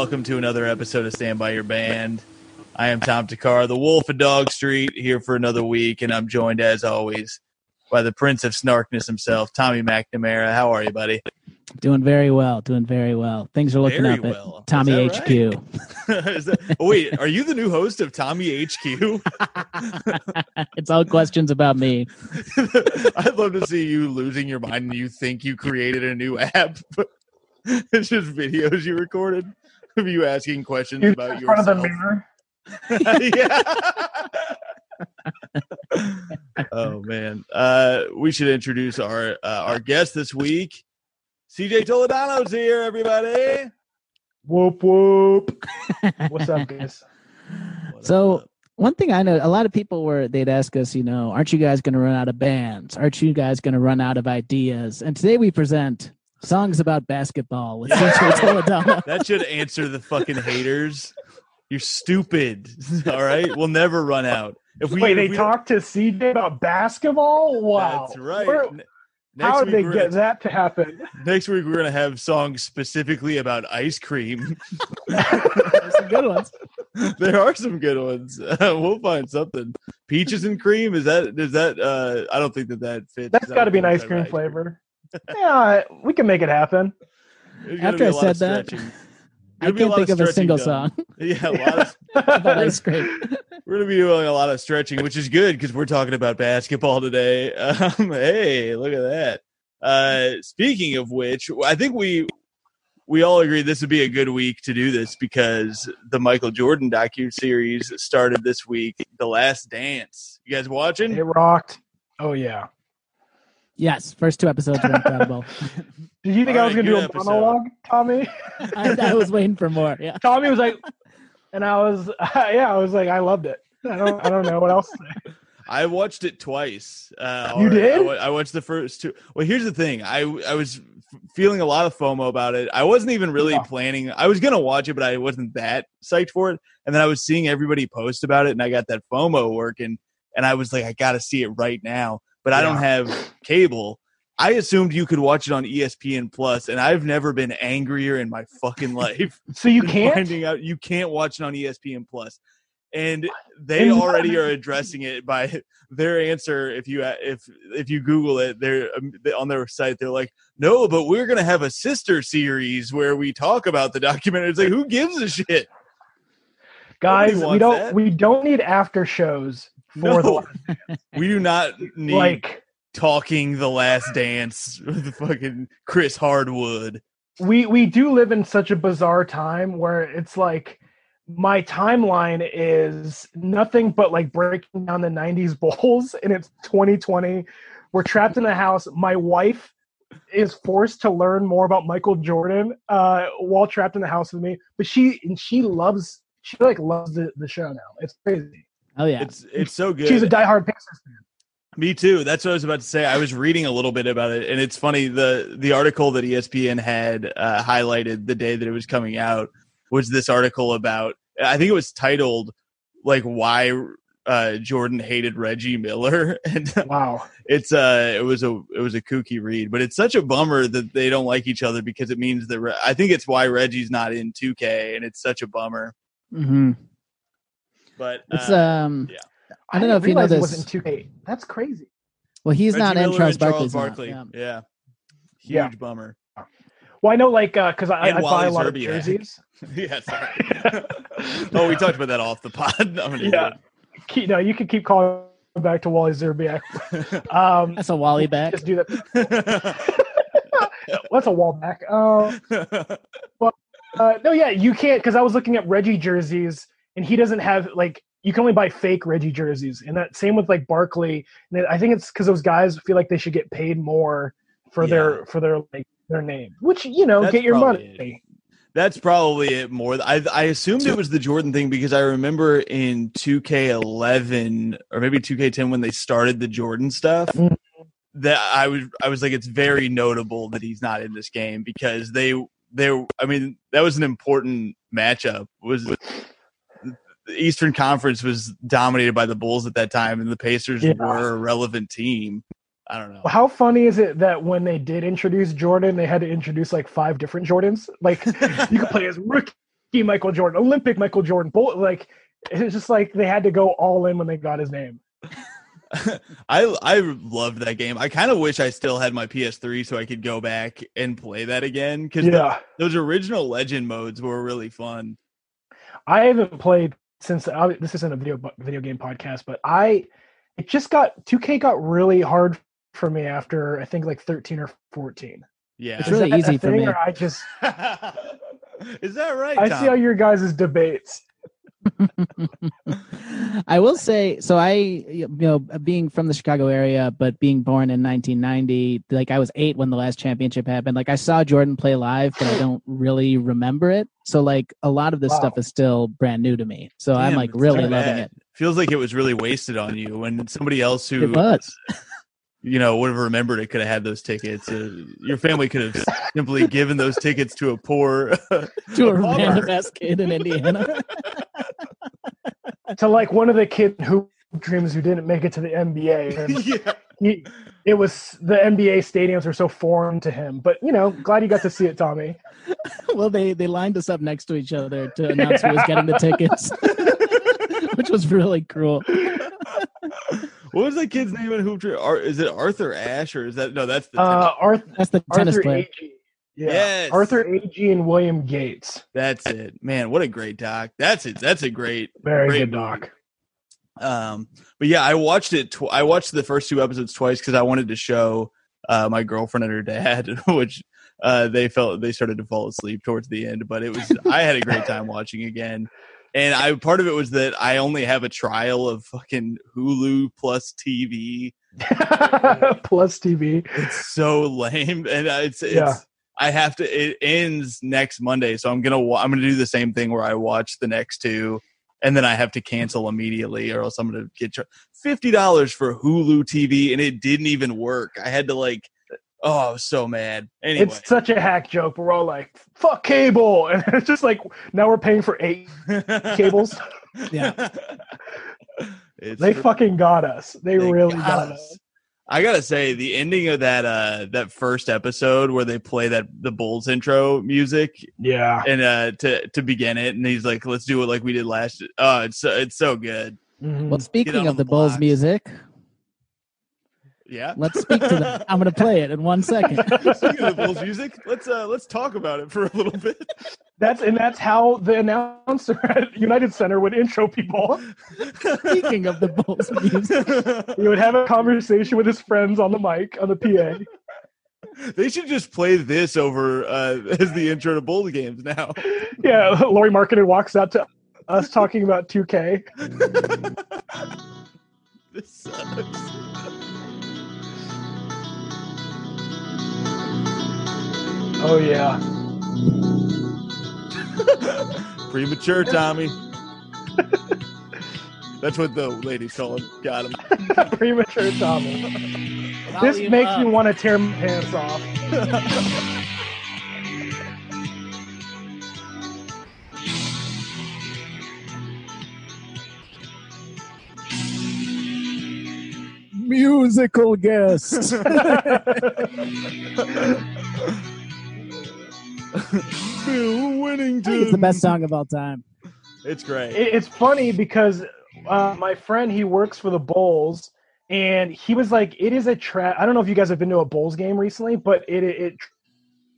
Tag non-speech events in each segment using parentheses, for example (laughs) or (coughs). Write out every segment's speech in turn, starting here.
Welcome to another episode of Stand By Your Band. I am Tom Takar, the Wolf of Dog Street, here for another week, and I'm joined, as always, by the Prince of Snarkness himself, Tommy McNamara. How are you, buddy? Doing very well. Doing very well. Things are looking Very up well. at Tommy HQ. (laughs) Is that- oh, wait, are you the new host of Tommy HQ? (laughs) it's all questions about me. (laughs) I'd love to see you losing your mind and you think you created a new app. it's just videos you recorded of you asking questions Dude, about in front of the mirror. (laughs) yeah. oh man. Uh, we should introduce our uh, our guest this week. CJ Toledano's here, everybody. Whoop whoop. What's up, guys? What So- up? One thing I know, a lot of people were they'd ask us, you know, aren't you guys going to run out of bands? Aren't you guys going to run out of ideas? And today we present songs about basketball with CJ Toledano. that should answer the fucking haters. You're stupid. (laughs) All right, we'll never run out. If we Wait, if they we- talked to CJ about basketball? Wow. That's right. Where- Ne- how next did they week we're get gonna- that to happen? Next week we're gonna have songs specifically about ice cream. (laughs) There's some good ones. there are some good ones. (laughs) we'll find something. Peaches and cream is that? Does that? uh I don't think that that fits. That's got to be an ice cream ice flavor. Yeah, we can make it happen. After be a I lot said that. (laughs) I Gonna be a can't think of a single done. song (laughs) Yeah, a lot of, about ice cream. we're gonna be doing a lot of stretching, which is good because we're talking about basketball today. (laughs) Um, hey, look at that. Uh, speaking of which, I think we we all agree this would be a good week to do this because the Michael Jordan docu series started this week, The Last Dance. You guys watching? It rocked. Oh yeah. Yes, first two episodes were incredible. (laughs) Did you think All I was right, gonna do a episode. monologue, Tommy? (laughs) I, I was waiting for more. Yeah. Tommy was like, and I was, (laughs) yeah, I was like, I loved it. I don't, I don't know what else. to say. I watched it twice. Uh, You did? I, I watched the first two. Well, here's the thing. I I was feeling a lot of FOMO about it. I wasn't even really Yeah. planning. I was gonna watch it, but I wasn't that psyched for it. And then I was seeing everybody post about it, and I got that FOMO working. And I was like, I got to see it right now. But I don't have cable. I assumed you could watch it on ESPN Plus, and I've never been angrier in my fucking life. (laughs) So you can't. finding out you can't watch it on ESPN Plus, and they already are addressing it by (laughs) their answer. If you if if you Google it, they're um, on their site. They're like, no, but we're gonna have a sister series where we talk about the documentary. It's like, who gives a shit? Guys, we don't that. we don't need after shows for No, (laughs) we do not need like talking the Last Dance with fucking Chris Hardwood. we we do live in such a bizarre time where it's like my timeline is nothing but like breaking down the 90s bulls (laughs) and it's 2020 we're trapped in the house. My wife is forced to learn more about michael jordan uh while trapped in the house with me but she and she loves she like loves the, the show now. It's crazy Oh yeah. It's it's so good. she's a diehard pixar fan Me too. That's what I was about to say. I was reading a little bit about it, and it's funny the the article that ESPN had uh, highlighted the day that it was coming out was this article about. I think it was titled like why uh, Jordan hated Reggie Miller, (laughs) and wow it's uh it was a it was a kooky read, but it's such a bummer that they don't like each other because it means that Re- I think it's why Reggie's not in 2K, and it's such a bummer. hmm But It's uh, um. yeah. I don't know if you know realize it this. wasn't 2K. That's crazy. Well, he's Reggie not in Miller Charles and Charles Barkley's not, Barkley. yeah. Yeah. Huge Yeah. bummer. Well, I know, like, because I, I buy a lot of Zerbiak. jerseys. (laughs) yeah, sorry. (laughs) oh, we talked about that off the pod. (laughs) I'm Yeah. Keep, no, you can keep calling back to Wally Zerbiak. Um, That's a Wally back. just do that. What's a wall back? Um, uh, no, yeah, you can't because I was looking at Reggie jerseys, and he doesn't have like you can only buy fake Reggie jerseys, and that same with like Barkley. And I think it's because those guys feel like they should get paid more for their for their like their name, which you know That's get your money. That's probably it more. I I assumed it was the Jordan thing because I remember in 2K11 or maybe 2K10 when they started the Jordan stuff Mhm. that I was I was like it's very notable that he's not in this game because they they I mean that was an important matchup was the Eastern Conference was dominated by the Bulls at that time, and the Pacers Yeah. were a relevant team. I don't know. How funny is it that when they did introduce Jordan, they had to introduce like five different Jordans? Like (laughs) you could play as rookie Michael Jordan, Olympic Michael Jordan, Bull, like it's just like they had to go all in when they got his name. (laughs) I I loved that game. I kind of wish I still had my PS3 so I could go back and play that again because Yeah, those original Legend modes were really fun. I haven't played since I, this isn't a video video game podcast, but I it just got 2K got really hard for me after I think like 13 or 14. Yeah, It's really easy for me. or I just (laughs) is that right? I Tom? see all your guys' debates. I will say, so I, you know, being from the Chicago area, but being born in 1990, like I was eight when the last championship happened. Like I saw Jordan play live, but I don't really remember it. So like a lot of this Wow. stuff is still brand new to me. So I'm like really loving it. Feels like it was really wasted on you when somebody else who was. you know would have remembered it could have had those tickets. Uh, your family could have simply given those tickets to a poor (laughs) to a bummer. random ass kid in Indiana. (laughs) To like one of the kid who dreams who didn't make it to the NBA. (laughs) And yeah. he, it was the NBA stadiums are so foreign to him. But you know, glad you got to see it, Tommy. (laughs) well, they they lined us up next to each other to announce who was getting the tickets, (laughs) which was really cruel. What was that kid's name in Hoop Dream? Ar- Is it Arthur Ashe or is that no? That's the Uh, Arthur, That's the tennis Arthur player. Agee. Yeah. Yes. Arthur Agee and William Gates. that's it. Man, what a great doc. That's it. That's a great Very Great good movie. doc. Um, but yeah, I watched it. Tw- I watched the first two episodes twice because I wanted to show uh, my girlfriend and her dad, (laughs) which uh, they felt they started to fall asleep towards the end. But it was I had a great time watching again, and I part of it was that I only have a trial of fucking Hulu plus TV. (laughs) Plus TV. It's so lame, and uh, it's it's. Yeah. I have to. It ends next Monday, so I'm gonna. I'm gonna do the same thing where I watch the next two, and then I have to cancel immediately, or else I'm gonna get fifty dollars for Hulu TV, and it didn't even work. I had to like. Oh, I was so mad. Anyway, It's such a hack joke. We're all like, fuck cable. (laughs) And it's just like, now we're paying for eight (laughs) cables. Yeah. It's They fucking got us. They, They really got got us. us. I gotta say, the ending of that uh that first episode where they play that the Bulls intro music Yeah. and uh to to begin it, and he's like, "Let's do it like we did last." Oh, it's so, it's so good. Mhm. Well, speaking of the the Bulls music, Yeah. let's speak to them. I'm going to play it in one second. (laughs) Speaking of the Bulls music, let's uh let's talk about it for a little bit. That's and that's how the announcer (laughs) at United Center would intro people. Speaking of the Bulls music, He would have a conversation with his friends on the mic on the PA. they should just play this over uh as the intro to Bulls games now. Yeah, (laughs) Lori Marketed walks out to us talking about 2K. this sucks. Oh yeah. Premature, Tommy. That's what the ladies call him. Got him. (laughs) Premature Tommy. This Volume makes up. me want to tear my pants off. musical guest. (laughs) (laughs) Bill Winnington. it's the best song of all time. It's great. It- it's funny because uh, my friend he works for the Bulls, and he was like, "It is a tra." I don't know if you guys have been to a Bulls game recently, but it it, it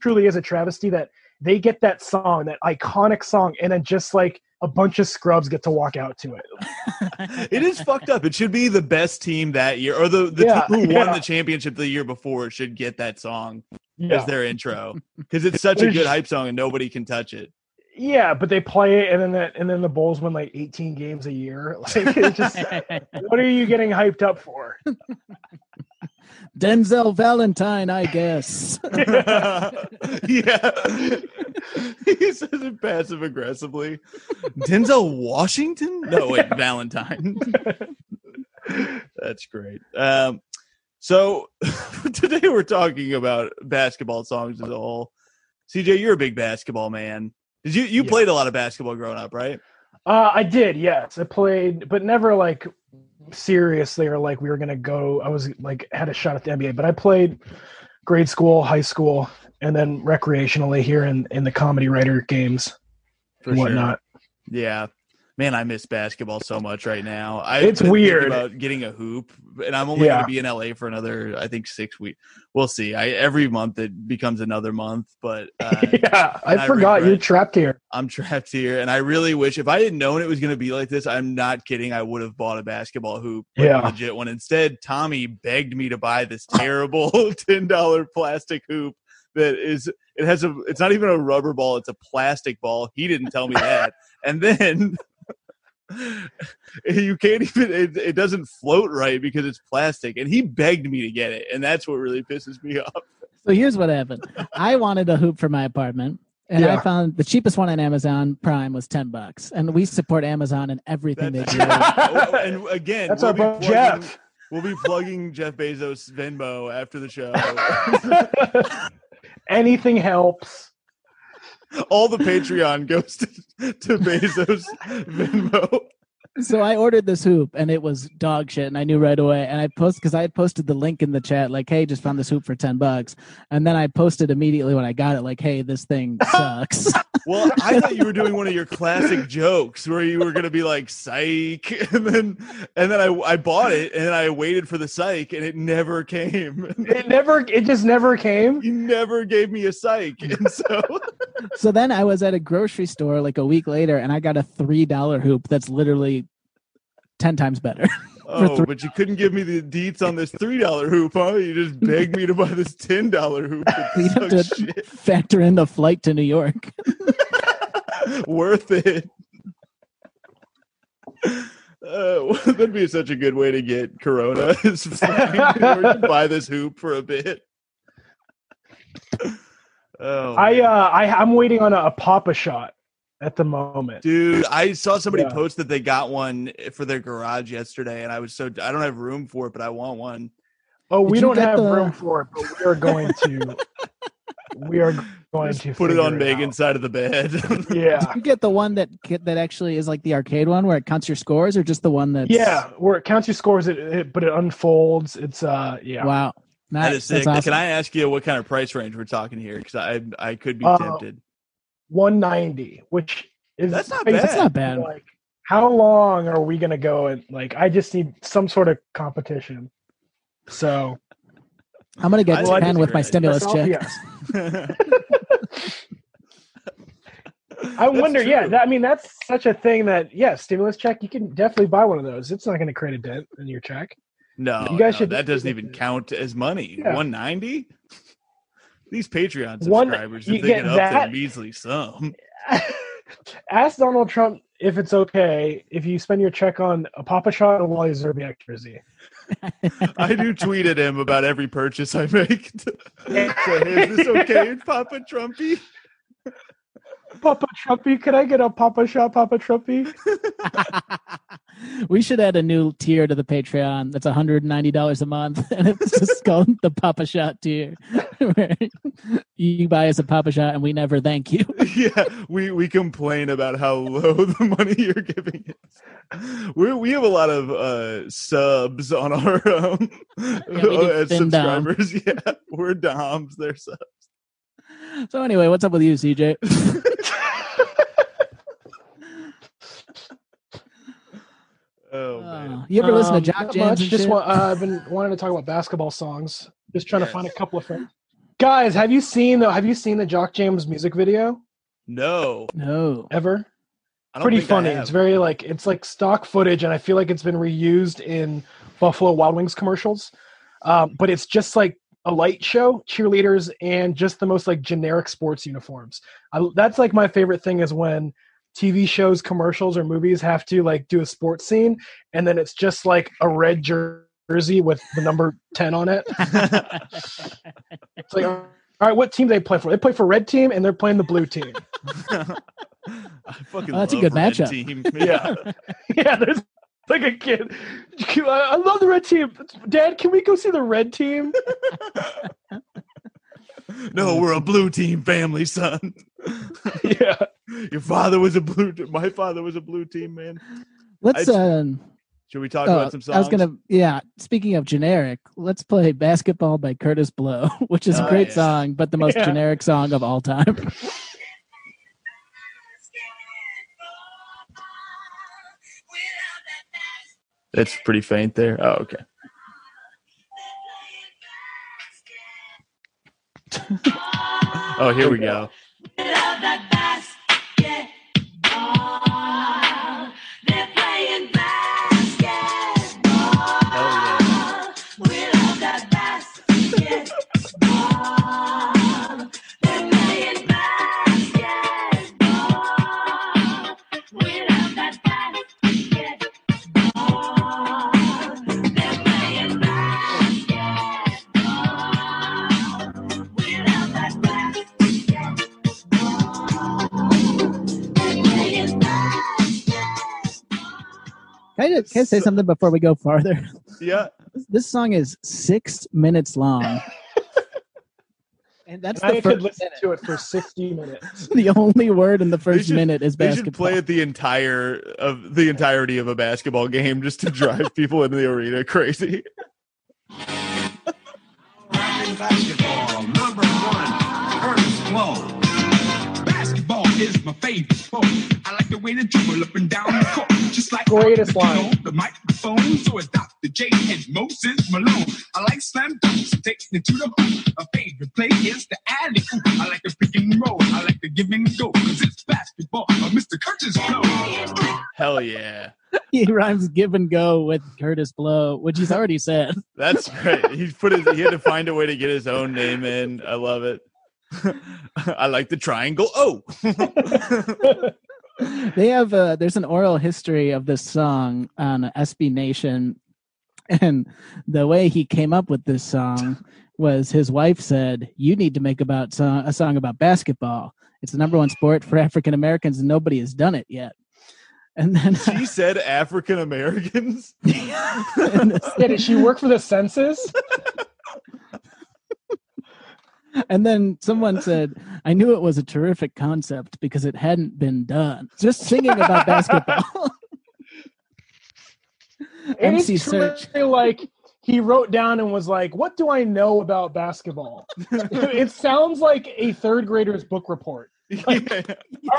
truly is a travesty that they get that song, that iconic song, and then just like a bunch of scrubs get to walk out to it. it is fucked up. It should be the best team that year, or the, the Yeah, team who won the championship the year before should get that song Yeah, as their intro (laughs) because it's such a good hype song and nobody can touch it. yeah, but they play it, and then that, and then the Bulls win like 18 games a year. (laughs) Like, it's just (laughs) what are you getting hyped up for? Denzel Valentine, I guess. yeah, he says it passive aggressively. Denzel Washington? No, wait, Valentine. That's great. Um, so (laughs) today we're talking about basketball songs as a whole. CJ, you're a big basketball man. Did you you Yeah. played a lot of basketball growing up, right? Uh, I did, yes. I played, but never like seriously or like we were gonna go. I was like had a shot at the NBA, but I played grade school, high school, and then recreationally here in in the comedy writer games For and sure. whatnot. Yeah. Man, I miss basketball so much right now. I It's weird. about getting a hoop, and I'm only Yeah. going to be in LA for another, I think, six weeks. We'll see. I every month it becomes another month, but (laughs) uh, yeah, I forgot you're trapped here. I'm trapped here, and I really wish if I had known it was going to be like this, I'm not kidding. I would have bought a basketball hoop, like, Yeah. legit one. Instead, Tommy begged me to buy this terrible (laughs) ten dollar plastic hoop that is. It has a. It's not even a rubber ball. It's a plastic ball. He didn't tell me that, and then. (laughs) You can't even. It, it doesn't float right because it's plastic, and he begged me to get it, and that's what really pisses me (laughs) off. So here's what happened. I wanted a hoop for my apartment. And I found the cheapest one on Amazon Prime was ten bucks, and we support Amazon and everything they do. (laughs) Oh, and again, That's we'll our be Jeff. We'll be plugging Jeff Bezos' Venmo after the show. Anything helps. All the Patreon goes to, to Bezos' Venmo. So I ordered this hoop, and it was dog shit, and I knew right away. And I post because I had posted the link in the chat, like, "Hey, just found this hoop for ten bucks," and then I posted immediately when I got it, like, "Hey, this thing (laughs) sucks." Well, I thought you were doing one of your (laughs) classic jokes where you were going to be like psych, (laughs) and then and then I I bought it and I waited for the psych and it never came. It never. It just never came. You never gave me a psych, and so so then I was at a grocery store like a week later, and I got a three dollar hoop that's literally ten times better. (laughs) oh, three- but you couldn't give me the deets on this three dollar hoop, huh? You just (laughs) begged me to buy this ten dollar hoop. (laughs) You have to shit. factor in the flight to New York. worth it. Uh, that'd be such a good way to get Corona. Is flying to New York to buy this hoop for a bit. Oh, I uh, I I'm waiting on a, a Papa shot at the moment. dude, I saw somebody Yeah. post that they got one for their garage yesterday, and I was so I don't have room for it, but I want one. Oh, we Did you don't have the- room for it, but we are going to. (laughs) we are going Just to put it figure on Megan's out. side of the bed. (laughs) (laughs) Yeah, you get the one that that actually is like the arcade one where it counts your scores, or just the one that yeah. Where it counts your scores, it, it but it unfolds. It's uh, yeah. Wow, that nice. is sick. Awesome. Can I ask you what kind of price range we're talking here? Because I I could be Uh, tempted. 190, which is That's not basically That's not bad. Like, how long are we gonna go? And like, I just need some sort of competition. So I'm gonna get I think ten with my stimulus myself, check. yes. (laughs) I That's wonder. Yeah, that, I mean, that's such a thing that yeah, stimulus check. You can definitely buy one of those. It's not going to create a dent in your check. No, You guys no, should- that doesn't even count as money. Yeah. 190? These Patreon One- subscribers are you thinking get up that- measly sum. (laughs) Ask Donald Trump if it's okay if you spend your check on a Papa Shot and a Wally Zerbiak jersey. I do tweet at him about every purchase I make. (laughs) (laughs) Hey, is this okay, Papa Trumpy? Papa Trumpy, can I get a Papa Shot, Papa Trumpy? (laughs) (laughs) we should add a new tier to the Patreon that's $190 a month, (laughs) and it's just called the Papa Shot tier. you buy us a Papa Shot, and we never thank you. yeah, we, we complain about how low the money you're giving us. we we have a lot of uh, subs on our um, we do as dom. subscribers. Yeah, we're doms. They're subs. So anyway, what's up with you, CJ? (laughs) Oh Uh, man. you ever listen Um, to Jock not Jams much. and Just shit? wa- uh, I've been wanting to talk about basketball songs. Just trying Yes. to find a couple of friends. Guys, have you seen the Have you seen the Jock James music video No, no. ever? I don't Pretty think I funny. have. It's very like it's like stock footage, and I feel like it's been reused in Buffalo Wild Wings commercials. Um, but it's just like a light show, cheerleaders, and just the most like generic sports uniforms. I, that's like my favorite thing is when TV shows, commercials, or movies have to like do a sports scene, and then it's just like a red jersey with the number (laughs) ten on it. (laughs) It's like, all right, what team they play for? They play for red team, and they're playing the blue team. (laughs) I fucking Oh, that's a good Red matchup. Team. Yeah. yeah, there's (laughs) like a kid. I I love the red team. Dad, can we go see the red team? (laughs) no, we're a blue team family, son. (laughs) yeah. Your father was a blue. T- my father was a blue team man. Let's. I- Uh, Should we talk oh, about some songs? I was gonna. Yeah. Speaking of generic, let's play "Basketball" by Curtis Blow, which is a great Nice. song, but the most Yeah. generic song of all time. That's pretty faint there. Oh, okay. (laughs) Oh, here we go. Can I, can I say So- something before we go farther? Yeah. This song is six minutes long, and that's I the could first listen minute. to it for 60 minutes. (laughs) The only word in the first should- minute is They basketball. should play it the entire of the entirety of a basketball game just to drive (laughs) people into the arena crazy. Rapping basketball, number one, Curtis Blow. Basketball is my favorite sport. I like the way they dribble up and down the court, just like Greatest Dr. line. Joe, The microphone, so it's Dr. J and Moses Malone. I like slam dunks, takes me to the hoop. A favorite play is the alley oop. I like the pick and roll. I like the give and go, cause it's basketball. Uh, Mr. Curtis Blow. Hell yeah. he rhymes "give and go" with Curtis Blow, which he's already said. That's great. He put his he had to find a way to get his own name in. I love it. (laughs) I like the triangle. Oh. (laughs) they have a, there's an oral history of this song on SB Nation and the way he came up with this song was his wife said you need to make about song, a song about basketball it's the number one sport for African Americans and nobody has done it yet and then she (laughs) said African Americans. Yeah, did she work for the census? And then someone said I knew it was a terrific concept because it hadn't been done just singing about (laughs) basketball MC It's Search. like he wrote down and was like, "What do I know about basketball?" (laughs) it sounds like a third grader's book report. (laughs) All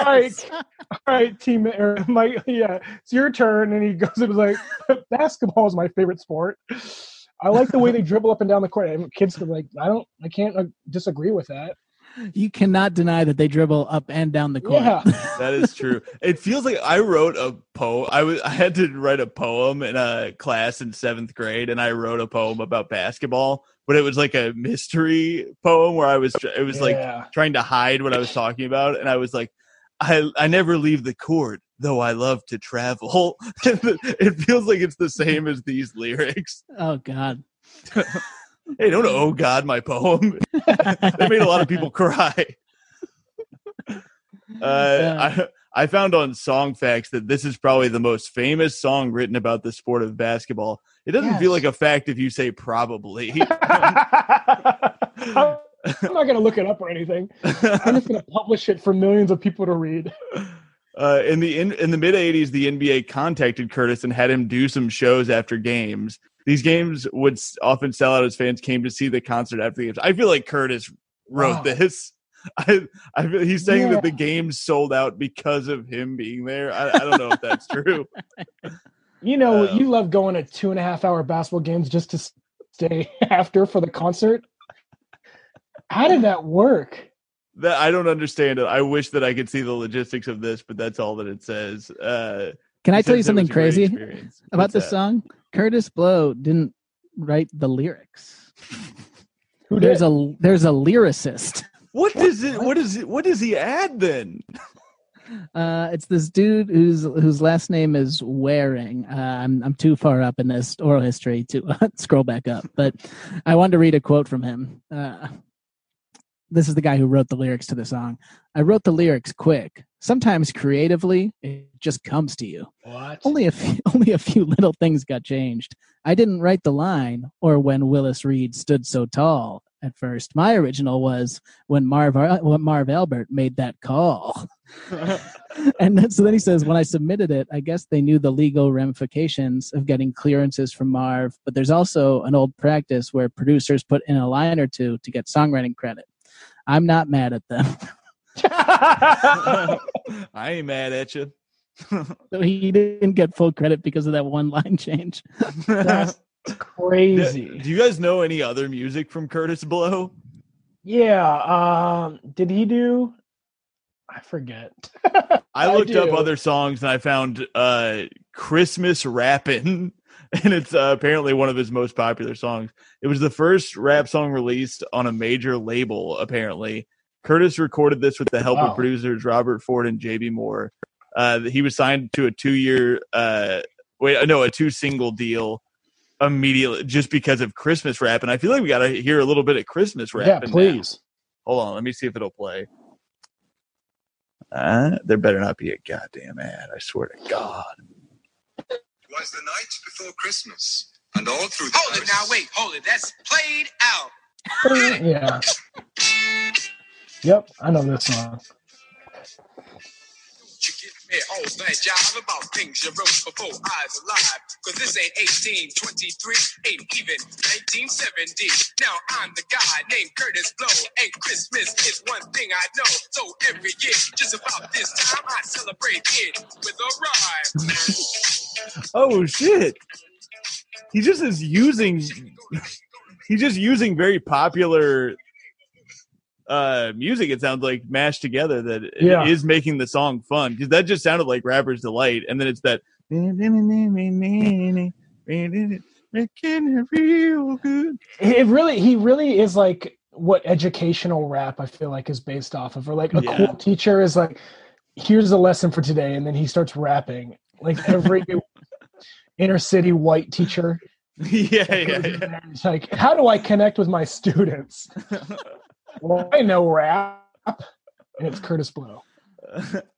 right, all right, team. Or my yeah, it's your turn. And he goes and was like, "Basketball is my favorite sport. I like the way they dribble up and down the court." And kids are like, "I don't, I can't uh, disagree with that." you cannot deny that they dribble up and down the court Yeah, (laughs) That is true. It feels like I wrote a poem. I was I had to write a poem in a class in seventh grade, and I wrote a poem about basketball. But it was like a mystery poem where I was. It was like trying to hide what I was talking about, and I was like, I I never leave the court, though I love to travel. (laughs) it feels like it's the same as these lyrics. oh god (laughs) Hey, don't oh God, my poem. (laughs) they made a lot of people cry. Uh, I, I found on Song Facts that this is probably the most famous song written about the sport of basketball. It doesn't feel like a fact if you say probably. I'm I'm not gonna look it up or anything. I'm just gonna publish it for millions of people to read. Uh, in the in, in the mid '80s, the NBA contacted Curtis and had him do some shows after games. These games would often sell out as fans came to see the concert after the games. I feel like Curtis wrote Wow. this. (laughs) I, I feel, he's saying Yeah. that the games sold out because of him being there. I, I don't know if that's true. (laughs) You know, Um, you love going to two and a half hour basketball games just to stay (laughs) after for the concert. How did that work? That I don't understand it. I wish that I could see the logistics of this, but that's all that it says. Uh, can I tell you something was a great crazy about What's this that? song Curtis Blow didn't write the lyrics (laughs) Who there's did? a there's a lyricist What does it? What is it? What does he add then? (laughs) uh it's this dude whose whose last name is Waring uh, I'm I'm too far up in this oral history to uh, (laughs) scroll back up but I wanted to read a quote from him uh this is the guy who wrote the lyrics to the song. I wrote the lyrics quick. Sometimes creatively, it just comes to you. what? Only a few, (laughs) only a few little things got changed. I didn't write the line or when Willis Reed stood so tall. at first. My original was when Marv when Marv Albert made that call. (laughs) and then, so then he says, when I submitted it, I guess they knew the legal ramifications of getting clearances from Marv, but there's also an old practice where producers put in a line or two to get songwriting credit. I'm not mad at them. (laughs) (laughs) I ain't mad at you. (laughs) so he didn't get full credit because of that one line change. That's crazy. Do you guys know any other music from Curtis Blow? Yeah. Um, did he do? I forget. I looked up other songs and I found uh, Christmas Rappin', and it's uh, apparently one of his most popular songs. It was the first rap song released on a major label, apparently. Curtis recorded this with the help Wow. of producers Robert Ford and JB Moore. Uh, he was signed to a two year, uh, wait, no, a two single deal immediately just because of Christmas rap. And I feel like we got to hear a little bit of Christmas rap. yeah, please. Hold on, let me see if it'll play. Uh, there better not be a goddamn ad. I swear to God. Was the night before Christmas, and all through the Hold it now, wait, hold it. That's played out. (laughs) Yeah. Yep, I know this song. Me all that jive about things you wrote before I was alive. Cause this ain't 1823, ain't even 1970. Now I'm the guy named Curtis Blow, and Christmas is one thing I know. So every year, just about this time, I celebrate it with a rhyme. Oh shit! He just is using. (laughs) He's just using very popular uh music it sounds like mashed together that is Yeah. making the song fun because that just sounded like rapper's delight and then it's that making it real good It really, he really is like what educational rap I feel like is based off of, or like a Yeah. cool teacher is like, here's a lesson for today, and then he starts rapping. Like every (laughs) inner city white teacher, (laughs) yeah (laughs) yeah, yeah. it's like, how do I connect with my students? Well, I know rap, and it's Curtis Blow.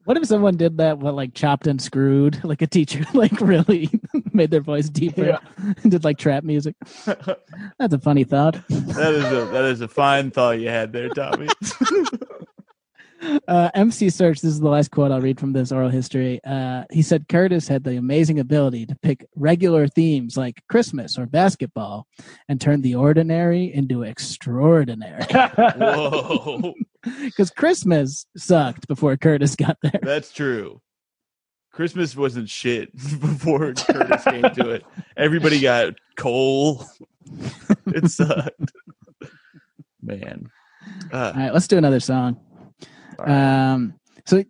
What if someone did that but like chopped and screwed, (laughs) like a teacher (laughs) like really (laughs) made their voice deeper Yeah. and did like trap music? That's a funny thought. that is a that is a fine thought you had there tommy Uh, MC Search, this is the last quote I'll read from this oral history. Uh, he said Curtis had the amazing ability to pick regular themes like Christmas or basketball and turn the ordinary into extraordinary. (laughs) whoa (laughs) Because Christmas sucked before Curtis got there. That's true. Christmas wasn't shit (laughs) before Curtis came to it. Everybody got coal. it sucked. Man. All Uh, right, let's do another song. All right. Um, so,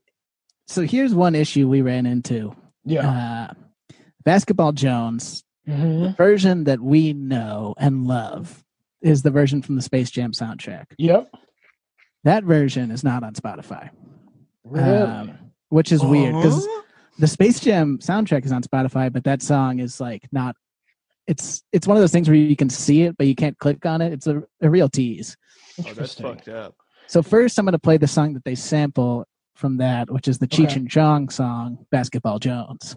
so here's one issue we ran into. yeah. Uh, Basketball Jones, Mhm. the version that we know and love, is the version from the Space Jam soundtrack. Yep. That version is not on Spotify, Really? um, which is weird because Uh-huh. the Space Jam soundtrack is on Spotify, but that song is like not. It's it's one of those things where you can see it, but you can't click on it. It's a, a real tease. Oh, that's fucked up. So first, I'm going to play the song that they sample from that, which is the Cheech Okay. and Chong song, "Basketball Jones."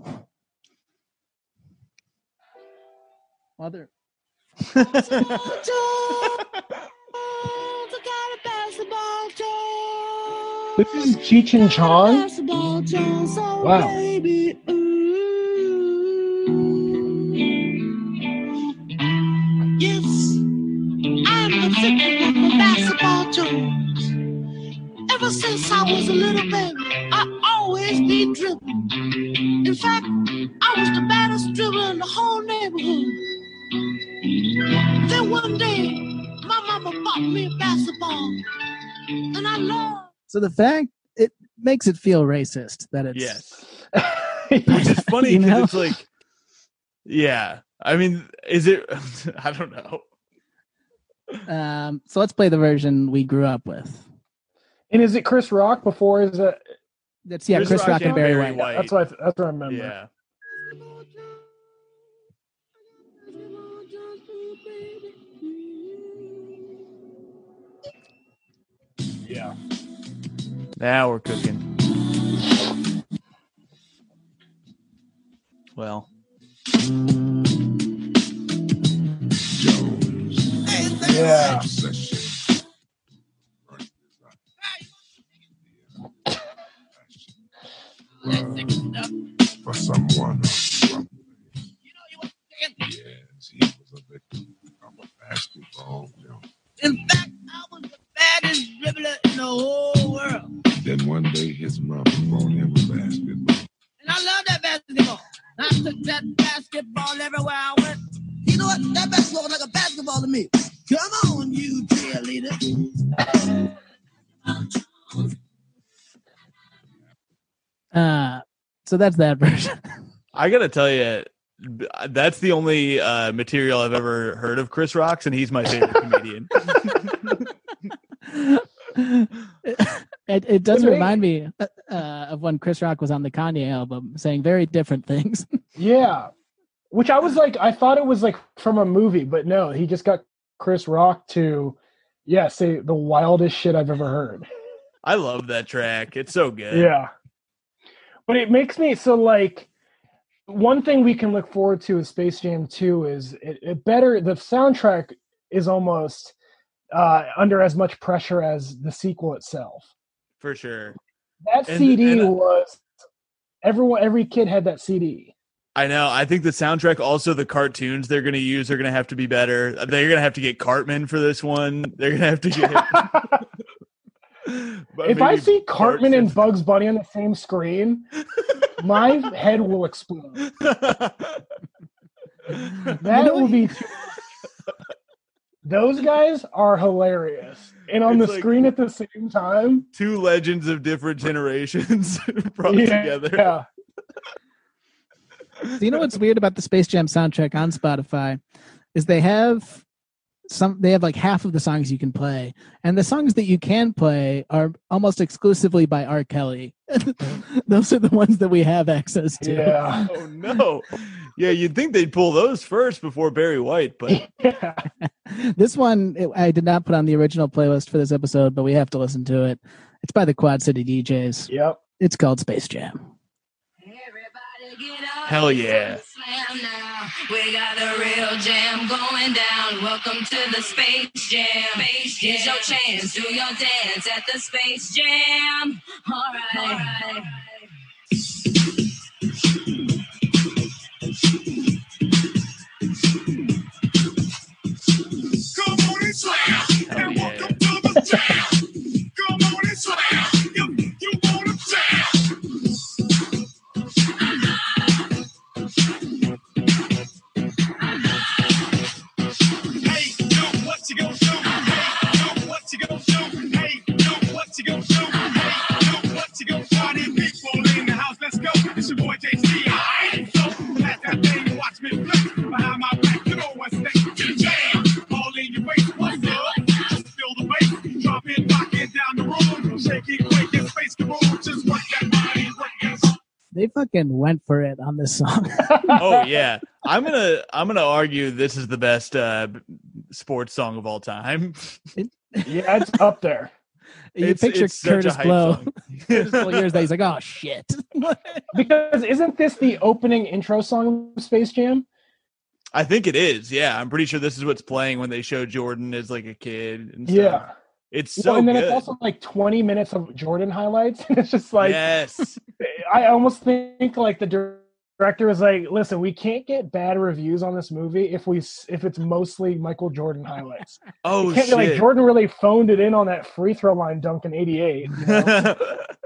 Mother. This is Cheech and Chong. Wow. Yes, I'm the victim basketball Jones. Ever since I was a little baby, I always be dribbling. In fact, I was the baddest dribbler in the whole neighborhood. Then one day, my mama bought me a basketball, and I love. So the fact it makes it feel racist that it's Yes. (laughs) Which is (laughs) funny You know? it's like, yeah. I mean, is it? (laughs) I don't know. Um, so let's play the version we grew up with. And is it Chris Rock before? Is it? That's yeah, Chris Chris, Rock Rock and and Barry Barry White. White. That's what I, th- that's what I remember. Yeah. Yeah. Now we're cooking. Well, Yeah. for someone. Yes, he was a victim of a basketball jump. In fact, I was the baddest dribbler in the whole world. Then one day his mom bought him a basketball. And I love that basketball. I took that basketball everywhere I went. You know what? That basketball was like a basketball to me. Come on, you Uh, so that's that (laughs) version. I gotta tell you, that's the only uh, material I've ever heard of Chris Rocks, and he's my favorite (laughs) comedian. (laughs) it, it does Really? remind me uh, uh, of when Chris Rock was on the Kanye album, saying very different things. Yeah. Which I was like, I thought it was like from a movie, but no, he just got Chris Rock to, yeah, say the wildest shit I've ever heard. I love that track. It's so good. Yeah. But it makes me so like one thing we can look forward to with Space Jam 2 is it, it better the soundtrack is almost uh under as much pressure as the sequel itself. for sure. That And- CD and, uh, was everyone every kid had that CD. I know. I think the soundtrack, also the cartoons they're going to use, are going to have to be better. They're going to have to get Cartman for this one. They're going to have to get. (laughs) (laughs) But if I see Cartman and Bugs Bunny on the same screen, my (laughs) head will explode. (laughs) That know will be. Too... Those guys are hilarious, and on It's the like- screen at the same time. Two legends of different generations (laughs) brought yeah, together. yeah. So you know what's weird about the Space Jam soundtrack on Spotify is they have some they have like half of the songs you can play and the songs that you can play are almost exclusively by R. Kelly. (laughs) Those are the ones that we have access to. Yeah. Oh no! Yeah, you'd think they'd pull those first before Barry White, but yeah. (laughs) This one it- I did not put on the original playlist for this episode, but we have to listen to it. It's by the Quad City DJs. Yep. It's called Space Jam. Hell yeah! We got a real jam going down. Welcome to the Space Jam. Space Here's your chance. Do your dance at the Space Jam. All right. All right. This song. (laughs) Oh yeah, I'm gonna I'm gonna argue this is the best uh, sports song of all time. (laughs) Yeah, it's up there. you It's- picture it's Curtis Blow. (laughs) Curtis Blow hears that he's like, oh shit. Because isn't this the opening intro song of Space Jam? I think it is. Yeah, I'm pretty sure this is what's playing when they show Jordan as like a kid. And stuff. Yeah. it's so well, and then good. it's also like 20 minutes of Jordan highlights. And it's just like, yes, I almost think like the dir- director was like, listen, we can't get bad reviews on this movie if we if it's mostly Michael Jordan highlights. (laughs) oh can't shit. be like Jordan really phoned it in on that free throw line dunk in 88. You know?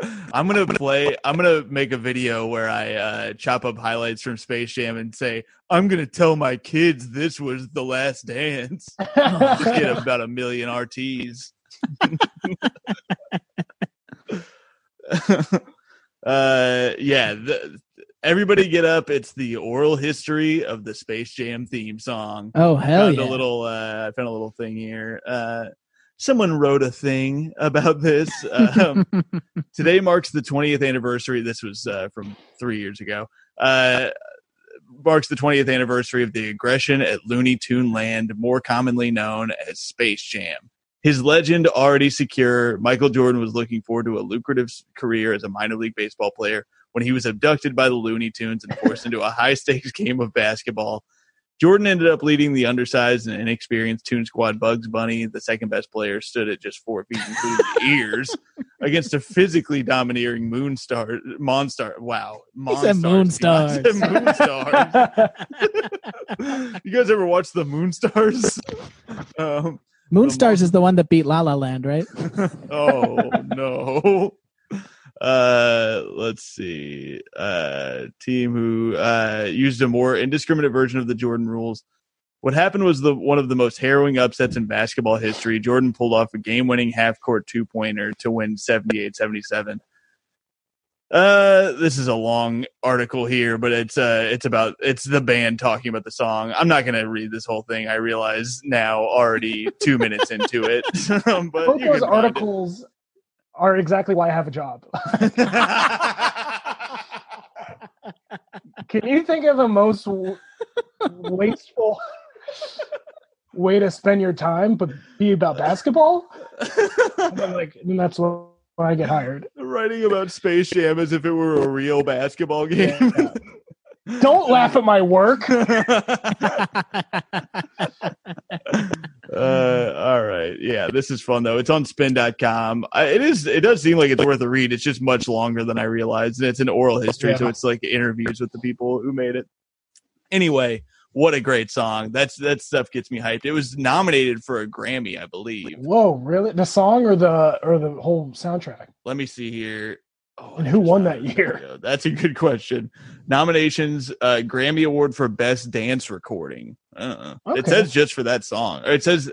(laughs) I'm gonna play. I'm gonna make a video where I uh, chop up highlights from Space Jam and say I'm gonna tell my kids this was the last dance. (laughs) Just get about a million RTs. uh, yeah. The, everybody get up! It's the oral history of the Space Jam theme song. Oh hell found yeah. a little uh, I found a little thing here. Uh, someone wrote a thing about this. Um, (laughs) today marks the 20th anniversary. This was uh, from three years ago. Uh, marks the 20th anniversary of the aggression at Looney Tune Land, more commonly known as Space Jam. His legend already secure, Michael Jordan was looking forward to a lucrative career as a minor league baseball player when he was abducted by the Looney Tunes and forced into a high stakes game of basketball. Jordan ended up leading the undersized and inexperienced Toon Squad Bugs Bunny. The second best player stood at just four feet, including the ears, (laughs) against a physically domineering Moonstar Monstar. Wow, Monstars. Moonstars. Moonstars. (laughs) (laughs) you guys ever watch the Moonstars? Um, Moonstars is the one that beat La La Land, right? oh no. Uh, let's see. Uh, team who uh, used a more indiscriminate version of the Jordan rules. What happened was the one of the most harrowing upsets in basketball history. Jordan pulled off a game-winning half-court two-pointer to win 78-77. Uh, this is a long article here, but it's uh, it's about it's the band talking about the song. I'm not gonna read this whole thing. I realize now, already two minutes into it. (laughs) but Both those can find it. articles are exactly why I have a job. (laughs) Can you think of the most w- wasteful way to spend your time, but be about basketball? And then, like, and that's when I get hired. Writing about Space Jam as if it were a real basketball game. Don't laugh at my work. (laughs) (laughs) uh, all right. Yeah, this is fun though. It's on spin.com. I, it is it does seem like it's worth a read. It's just much longer than I realized. And it's an oral history, so it's like interviews with the people who made it. Anyway, what a great song. That's that stuff gets me hyped. It was nominated for a Grammy, I believe. Whoa, really? The song or the or the whole soundtrack? Let me see here. Oh, And who won that year? That's a good question. Nominations: uh, Grammy Award for Best Dance Recording. Uh-uh. It says just for that song. Or it says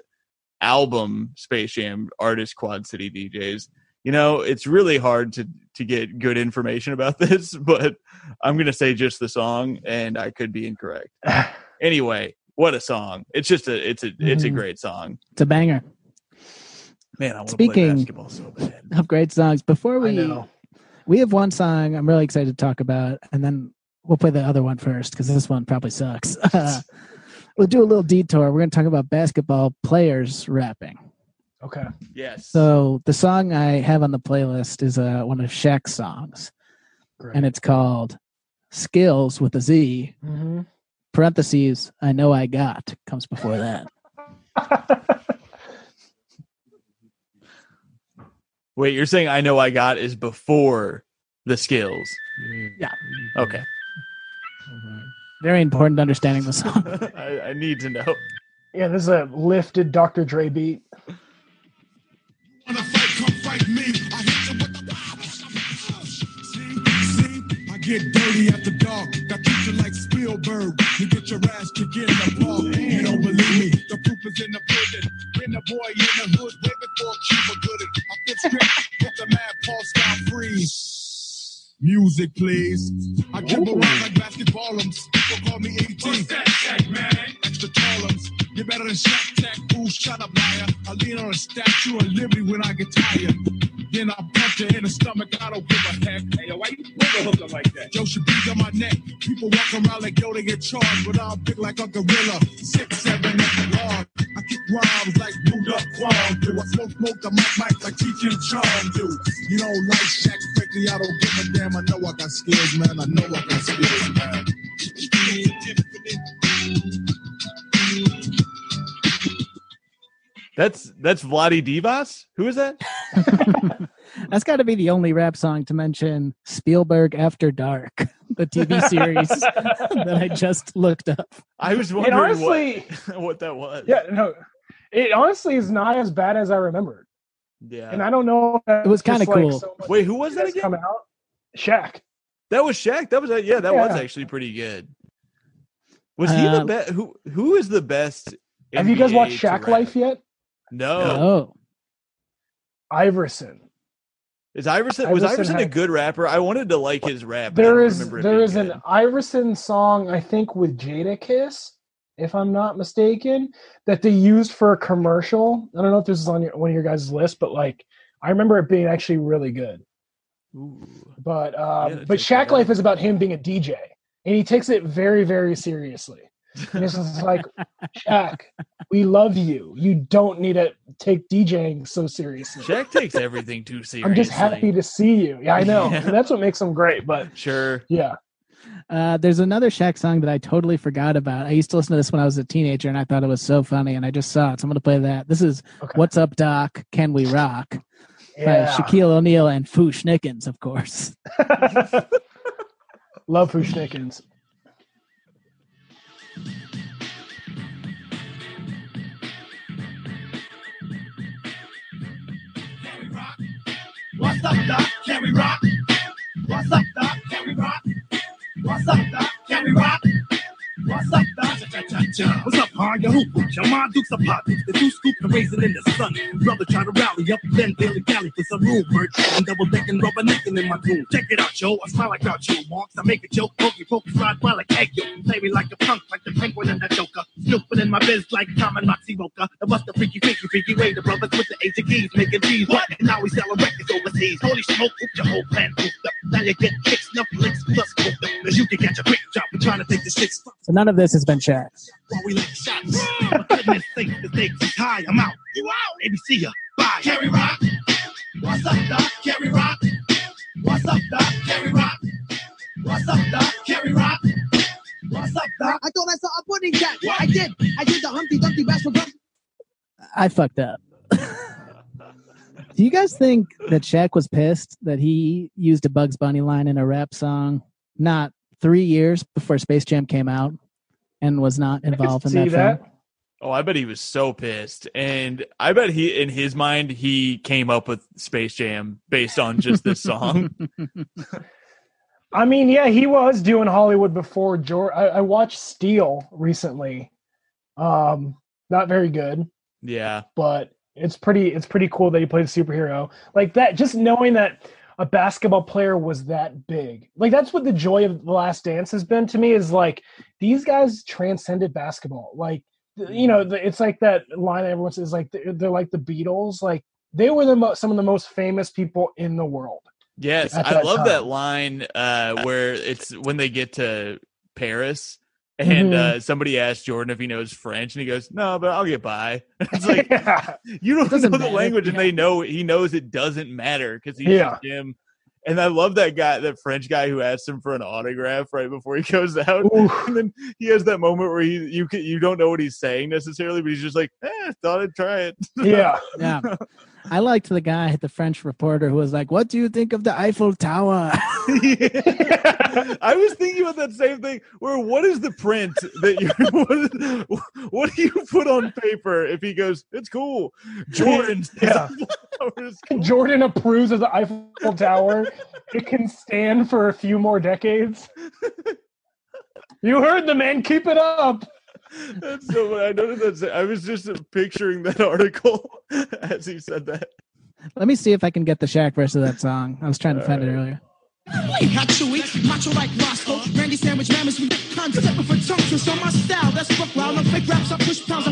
album Space Jam artist Quad City DJs. You know, it's really hard to to get good information about (laughs) this, but I'm gonna say just the song, and I could be incorrect. (laughs) Anyway, what a song! It's just a it's a it's a Mhm. great song. It's a banger Man, I want to play Speaking- basketball so bad. of great songs. Before I we know. we have one song I'm really excited to talk about, and then we'll play the other one first because this one probably sucks. (laughs) We'll do a little detour. We're going to talk about basketball players rapping. Okay. Yes. So the song I have on the playlist is uh, one of Shaq's songs, Great. and it's called "Skills" with a Z. Mhm. Parentheses. I know I got comes before that. (laughs) Wait, you're saying I know I got is before the skills. Yeah. Okay. Very important to understanding the song. (laughs) I, I need to know. Yeah, this is a lifted Dr. Dre beat. Wanna fight, come fight me. I hit you with the See, see, I get dirty after dark. I treat you like Spielberg. You get your ass kicked in the park. You don't believe me? The proof is in the pudding. Been a boy in the hood way before Cuba Gooding. I fit script with the mad Paul style freeze. Music, please. I dribble around like basketballums. People call me AT. What's that, Shaq, man? Extra tallums. You're better than Shaq Tech. Ooh, shut up, liar. I lean on a statue of liberty when I get tired. Then I punch her in the stomach. I don't give a heck. Hey, yo, why you never hook up like that? Yo, should be on my neck. People walk around like yo, they get charged, but I'm big like a gorilla. Six, seven, the large. I kick rhymes like up Quan do. I smoke smoke the mic mic like teaching charm do. You know, like Shaq, frankly, I don't give a damn. I know I got skills, man. I know I got skills, man. That's that's Vladi Divas. Who is that? (laughs) That's got to be the only rap song to mention Spielberg After Dark, the TV (laughs) series that I just looked up. I was And wondering honestly, what, (laughs) what that was. yeah, no, it honestly is not as bad as I remembered. Yeah. And I don't know. If It was kinda just, like, cool. so Wait, who was that again? Come out, Shaq. That was Shaq. That was yeah. That was actually pretty good. Was he the Uh, best? Who who is the best? Have you guys watched to Shaq? Life yet? No. Oh, Iverson. Is Iverson was Iverson Iverson a good rapper? I wanted to like his rap. but I There don't is remember it there being is an good. Iverson song I think with Jadakiss, if I'm not mistaken, that they used for a commercial. I don't know if this is on your, one of your guys' list, but like I remember it being actually really good. Ooh. But um, to but Shaq Life is about him being a DJ, and he takes it very very seriously. And it's just like Shaq, we love you. You don't need to take DJing so seriously. Shaq takes everything too seriously. (laughs) I'm just happy to see you. Yeah, I know. Yeah. That's what makes him great. But Sure. yeah, uh, there's another Shaq song that I totally forgot about. I used to listen to this when I was a teenager, and I thought it was so funny, and I just saw it. So I'm going to play that. This is Okay. "What's Up, Doc? Can We Rock?" by yeah. Shaquille O'Neal and Fu-Schnickens, of course. (laughs) Love Fu-Schnickens. What's up, Doc? Can we rock? What's up, Doc? Can we rock? What's up, Doc? Can we rock? What's up? Cha-cha-cha-cha. What's up, huh? Your hoop hoops, your mom dukes of pot. The two scoop and raisin in the sun. Brother try to rally up, then daily galley for some room. Bird and double decking, rubber necking in my tune. Check it out, yo. I smile like out you marks. I make a joke, pokey pokey slide by like egg yolk. Play me like a punk, like the penguin and the joker. Snooping in my biz like Tom and Moxie. The bust the freaky, freaky, freaky way. The brothers with the H and keys making G's. What? And now we selling records overseas. Holy smoke, whoop your whole plan pooped up. Now you get kicks, enough licks plus pooped up. Cause you can catch a quick job. We're trying to take the shit So none of this has been checked. while we like shots. Goodness sake, the stakes is high. I'm out. You out. Maybe see ya. Bye. Carry rock. What's up, Doc? Carry rock. What's up, Doc? Carry rock. What's up, Doc? Carry rock. What's up, Doc? I thought I saw a pudding jack. I did. I did the Humpty Dumpty Bashful Gum. I fucked up. (laughs) Do you guys think that Shaq was pissed that he used a Bugs Bunny line in a rap song not three years before Space Jam came out and was not involved in that, that. film? Oh, I bet he was so pissed, and I bet he, in his mind, he came up with Space Jam based on just this song. (laughs) I mean, yeah, he was doing Hollywood before George. I, I watched Steel recently. Um, not very good, yeah, but it's pretty. It's pretty cool that he played a superhero like that. Just knowing that a basketball player was that big, like that's what the joy of the Last Dance has been to me. Is like these guys transcended basketball. Like you know, it's like that line everyone says like they're, like the Beatles. Like they were the mo- some of the most famous people in the world. yes, I love time. that line uh, where it's when they get to Paris. And Mhm. uh, somebody asked Jordan if he knows French, and he goes, "No, but I'll get by." (laughs) It's like (laughs) yeah. you don't Doesn't know the matter. language, and they know he knows it doesn't matter because he's Yeah. just him. And I love that guy, that French guy who asked him for an autograph right before he (laughs) goes out. Oof. And then he has that moment where he you you don't know what he's saying necessarily, but he's just like, eh, thought I'd try it. yeah. Yeah. I liked the guy, the French reporter, who was like, What do you think of the Eiffel Tower? (laughs) I was thinking about that same thing. Where what is the print that you (laughs) what, what do you put on paper if he goes, it's cool. Jordan (laughs) Yeah. it's cool. Jordan approves of the Eiffel Tower. it can stand for a few more decades. You heard the man. Keep it up. That's so funny. I noticed that. I was just picturing that (laughs) article as he said that. Let me see if I can get the Shaq verse of that song. I was trying to find it earlier. Got chewy, macho like Roscoe. Randy sandwich mammoths with concept for tongues. So my style, that's fuck wild. I fake raps, I push pounds,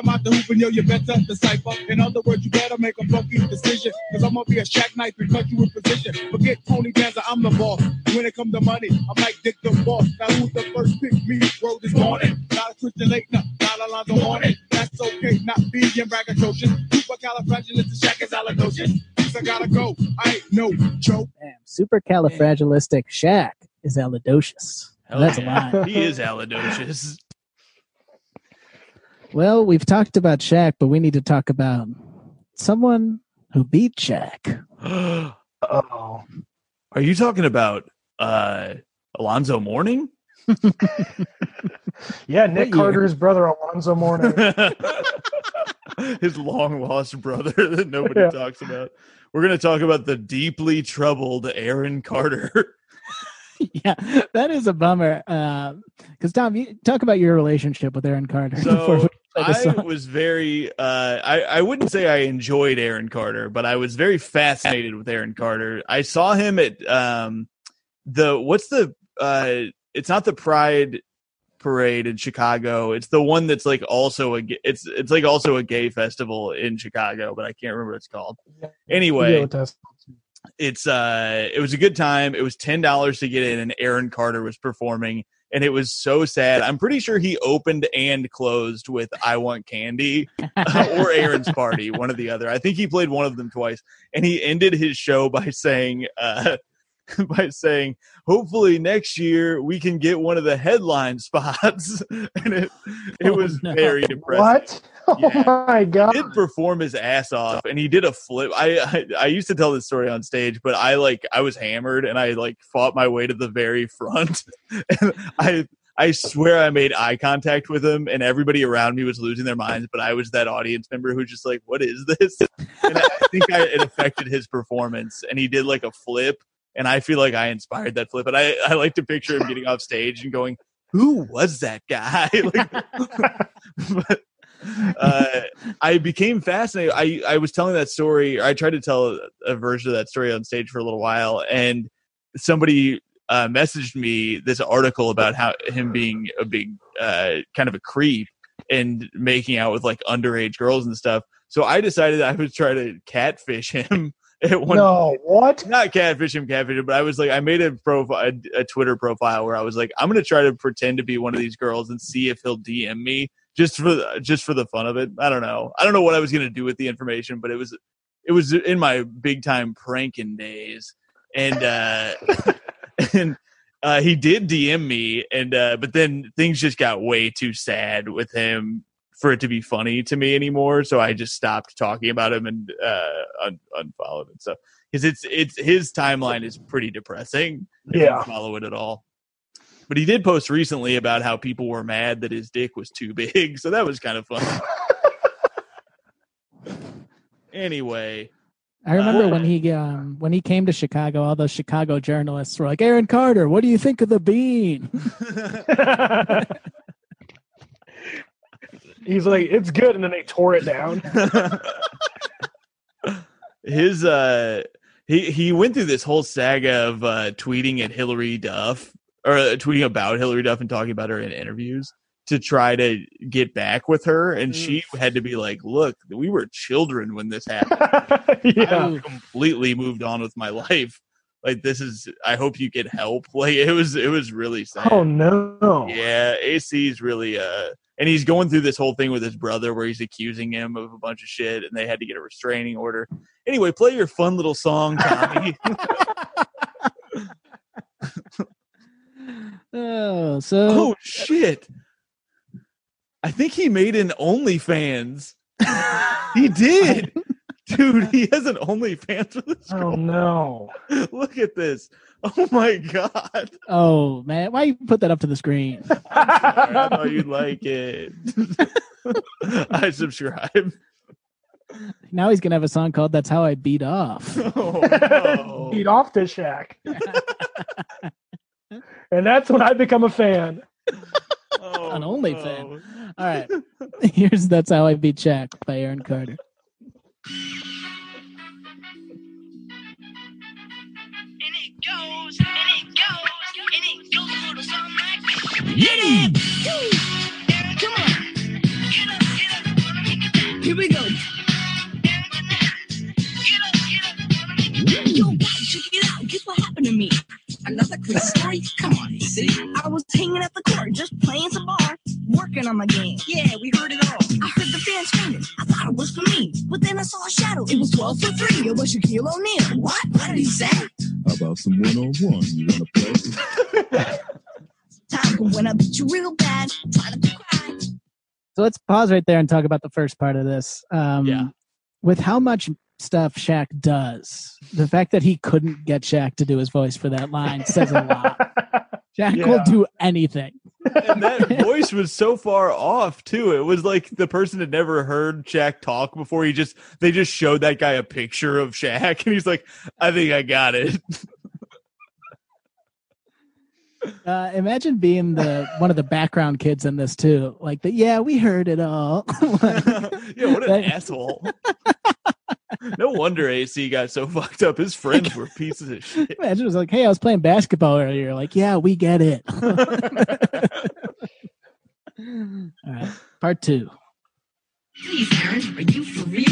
I'm out the hoop and yo, you better decipher. In other words, you better make a funky decision. Cause I'm gonna be a shack knife and cut you in position. Forget Tony Danza, I'm the boss. When it comes to money, I'm like Dick the boss. Now who's the first pick me bro this morning? Not a Christian late, no, not a Lonzo morning. That's okay, not being braggadocious. Supercalifragilisticexpialidocious. I gotta go. I ain't no joke. Damn, supercalifragilistic Shaq is alidocious. Hell That's a yeah. line. He is alidocious. Well, we've talked about Shaq, but we need to talk about someone who beat Shaq. (gasps) oh, Are you talking about uh Alonzo Mourning? (laughs) Yeah, Nick year? Carter's brother Alonzo Mourning. (laughs) His long lost brother (laughs) that nobody Yeah. talks about. We're going to talk about the deeply troubled Aaron Carter. yeah, that is a bummer. Because Tom, you talk about your relationship with Aaron Carter. before we So play the I was very uh I, I wouldn't say I enjoyed Aaron Carter, but I was very fascinated with Aaron Carter. I saw him at um the what's the uh it's not the Pride parade in Chicago. It's the one that's like also a it's it's like also a gay festival in Chicago, but I can't remember what it's called. Anyway, it's uh it was a good time it was ten dollars to get in and aaron carter was performing and it was so sad i'm pretty sure he opened and closed with i want candy or aaron's (laughs) party one or the other i think he played one of them twice and he ended his show by saying uh (laughs) by saying hopefully next year we can get one of the headline (laughs) spots and it it Oh, was no. very depressing What? (laughs) Oh Yeah. my god! did perform his ass off and he did a flip I, I i used to tell this story on stage but i like i was hammered and i like fought my way to the very (laughs) front and i I swear I made eye contact with him, and everybody around me was losing their minds. But I was that audience member who just like, "What is this?" (laughs) And I think I, it affected his performance, and he did like a flip, and I feel like I inspired that flip. And I I like to picture him getting off stage and going, "Who was that guy?" like, but, uh, I became fascinated. I I was telling that story. Or I tried to tell a version of that story on stage for a little while, and somebody uh, messaged me this article about how him being a big uh, kind of a creep and making out with like underage girls and stuff. So I decided I would try to catfish him (laughs) at one. no, what? Not catfish him, catfish him, but I was like, I made a profile, a, a Twitter profile where I was like, I'm gonna try to pretend to be one of these girls and see if he'll DM me just for the, just for the fun of it. I don't know. I don't know what I was gonna do with the information, but it was it was in my big time pranking days, and uh, (laughs) and uh, he did DM me, and uh, but then things just got way too sad with him for it to be funny to me anymore. So I just stopped talking about him and uh, un- unfollowed and stuff because it's it's his timeline is pretty depressing. If Yeah. follow it at all. But he did post recently about how people were mad that his dick was too big, (laughs) so that was kind of fun. (laughs) anyway, I remember when he um, when he came to Chicago, all those Chicago journalists were like, "Aaron Carter, what do you think of the bean?" (laughs) He's like, it's good, and then they tore it down. his uh he he went through this whole saga of uh tweeting at Hilary Duff or uh, tweeting about Hilary Duff and talking about her in interviews to try to get back with her and she had to be like look we were children when this happened (laughs) yeah. I've completely moved on with my life like this is I hope you get help (laughs) like it was it was really sad Oh no. yeah, AC's really uh and he's going through this whole thing with his brother where he's accusing him of a bunch of shit and they had to get a restraining order. Anyway, play your fun little song, Tommy. (laughs) oh, so oh shit. I think he made an OnlyFans. he (laughs) did. Dude, he has an OnlyFans with this Oh no. (laughs) Look at this. Oh my god. oh man, why you put that up to the screen? (laughs) Sorry, I thought you'd like it. I subscribe. Now he's gonna have a song called "That's How I Beat Off." Oh, no. Beat off to Shaq. And that's when I become a fan. Oh, An OnlyFans. All right, (laughs) here's "That's How I Beat Shaq" by Aaron Carter. And it goes, and it goes, and it goes a little something like this. Hit come on. Get up, get up, wanna make it back. Here we go. Aaron, tonight. Get up, get up, wanna make it back. Yo, guys, check it out. Guess what happened to me? Another crazy story? Come on, see? I was hanging at the court, just playing some bar, working on my game. Yeah, we heard it all. I heard the fans screaming. I thought it was for me. But then I saw a shadow. It was 12 for 3. It was Shaquille O'Neal. What? What did he say? How about some one on one? You want to play? time but when I beat you real bad, try to cry. So let's pause right there and talk about the first part of this. Um, Yeah. With how much stuff Shaq does, the fact that he couldn't get Shaq to do his voice for that line says a lot. (laughs) Shaq will do anything. and that (laughs) voice was so far off too. It was like the person had never heard Shaq talk before. He just they just showed that guy a picture of Shaq, (laughs) and he's like, "I think I got it." Uh, imagine being the one of the background kids in this too. Like the yeah, we heard it all. yeah, what an That- asshole. No wonder AC got so fucked up. His friends were (laughs) pieces of shit. Imagine it was like, hey, I was playing basketball earlier. Like, yeah, we get it. (laughs) all right, part two. Please, Aaron, are you for real?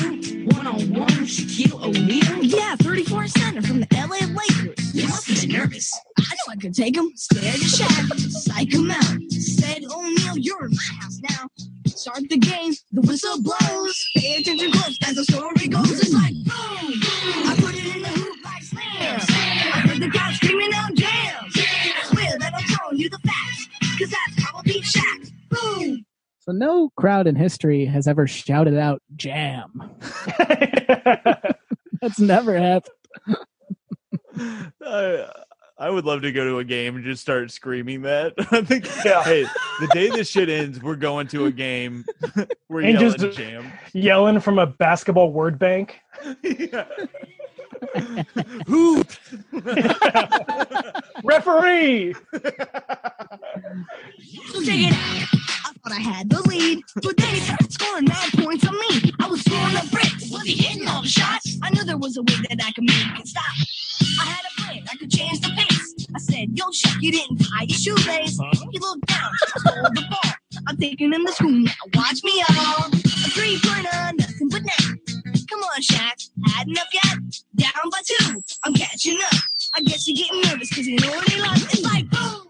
No crowd in history has ever shouted out "jam." (laughs) (laughs) That's never happened. I, I would love to go to a game and just start screaming that. (laughs) I think, Yeah. hey, the day this shit ends, we're going to a game. we're And yelling just- jam. Yelling from a basketball word bank. Yeah. (laughs) Hoop. (laughs) Referee. So it. I thought I had the lead, but then he started scoring nine points on me. I was throwing up bricks, was he hitting all the shots? I knew there was a way that I could make it stop. I had a plan, I could change the pace. I said, Yo, Shaq, you didn't tie your shoelace. Uh-huh. He looked down, stole the ball. I'm taking him to school now. Watch me all. A three pointer, nothing but net. Come on, Shaq. Had enough yet? Down by two. I'm catching up. I guess you're getting nervous because you know what he lost. It's like boom.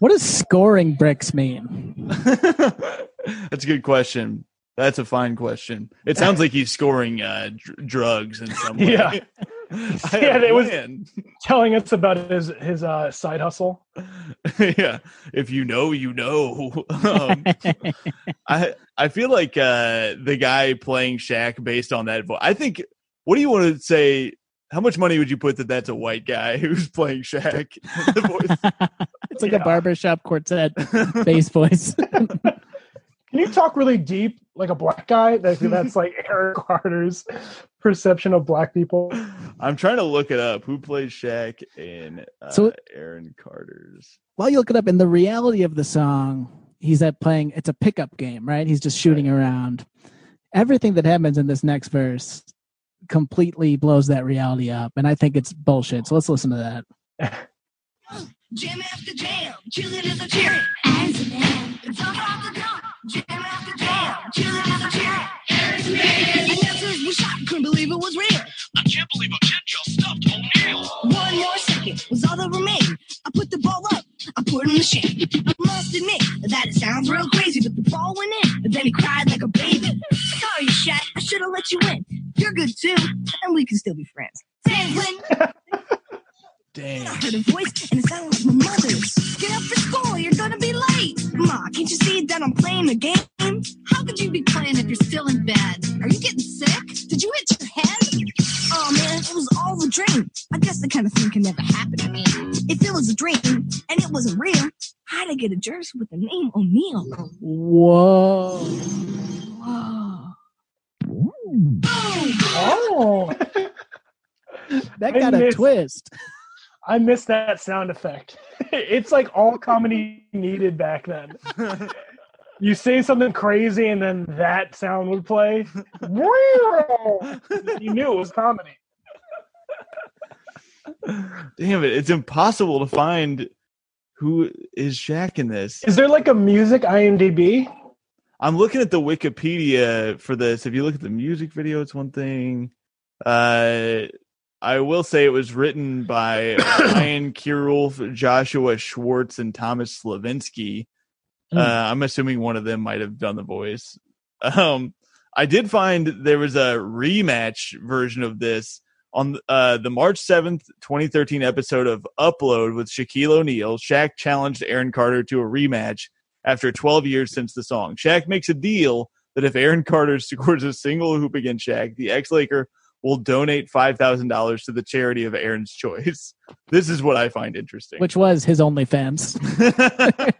What does scoring bricks mean? (laughs) That's a good question. That's a fine question. It sounds like he's scoring uh, dr- drugs in some (laughs) way. Yeah. I (laughs) (laughs) Yeah, have it was- Telling us about his his uh, side hustle. (laughs) yeah. If you know, you know. Um, I I feel like uh, the guy playing Shaq based on that voice. I think. What do you want to say? How much money would you put that that's a white guy who's playing Shaq? the voice. it's like Yeah. a barbershop quartet bass voice. Can you talk really deep, like a black guy? That, (laughs) that's like Eric Carter's perception of black people. I'm trying to look it up. Who plays Shaq in uh, So- Aaron Carter's? While you look it up, in the reality of the song, he's at playing. It's a pickup game, right? He's just shooting around. Everything that happens in this next verse completely blows that reality up, and I think it's bullshit. So let's listen to that. Jam after jam, cheerleaders are cheering. As a man, it's all off the dome. Jam after jam, cheerleaders are cheering. As a man, announcers were shocked, couldn't believe it was real. I can't believe O'Neal. One more second was all that remained. I put the ball up, I put. I must admit that it sounds real crazy, but the ball went in. Then he cried like a baby. Sorry, Shaq, I should have let you in. You're good too, and we can still be friends. (laughs) Franklin, Damn. I heard a voice and it sounded like my mother's. Get up for school, you're gonna be late. Ma, can't you see that I'm playing a game? How could you be playing if you're still in bed? Are you getting sick? Did you hit your head? Oh man, it was all a dream. I guess that kind of thing can never happen to me. If it was a dream and it wasn't real, how'd I get a jersey with the name O'Neal? Whoa! Whoa. Boom! Oh, (laughs) That got a twist. I missed that sound effect. (laughs) It's like all comedy needed back then. (laughs) You say something crazy and then that sound would play. you knew it was comedy. Damn it! It's impossible to find who is Shaq in this. Is there like a music IMDb? I'm looking at the Wikipedia for this. If you look at the music video, it's one thing. Uh, I will say it was written by (coughs) Brian Kierulf, Joshua Schwartz, and Thomas Slavinsky. Hmm. Uh, I'm assuming one of them might have done the voice. Um, I did find there was a rematch version of this on uh, the March 7th, 2013 episode of Upload with Shaquille O'Neal. Shaq challenged Aaron Carter to a rematch after 12 years since the song. Shaq makes a deal that if Aaron Carter (laughs) scores a single hoop against Shaq, the ex Laker will donate $5,000 to the charity of Aaron's choice. This is what I find interesting. Which was his OnlyFans. (laughs)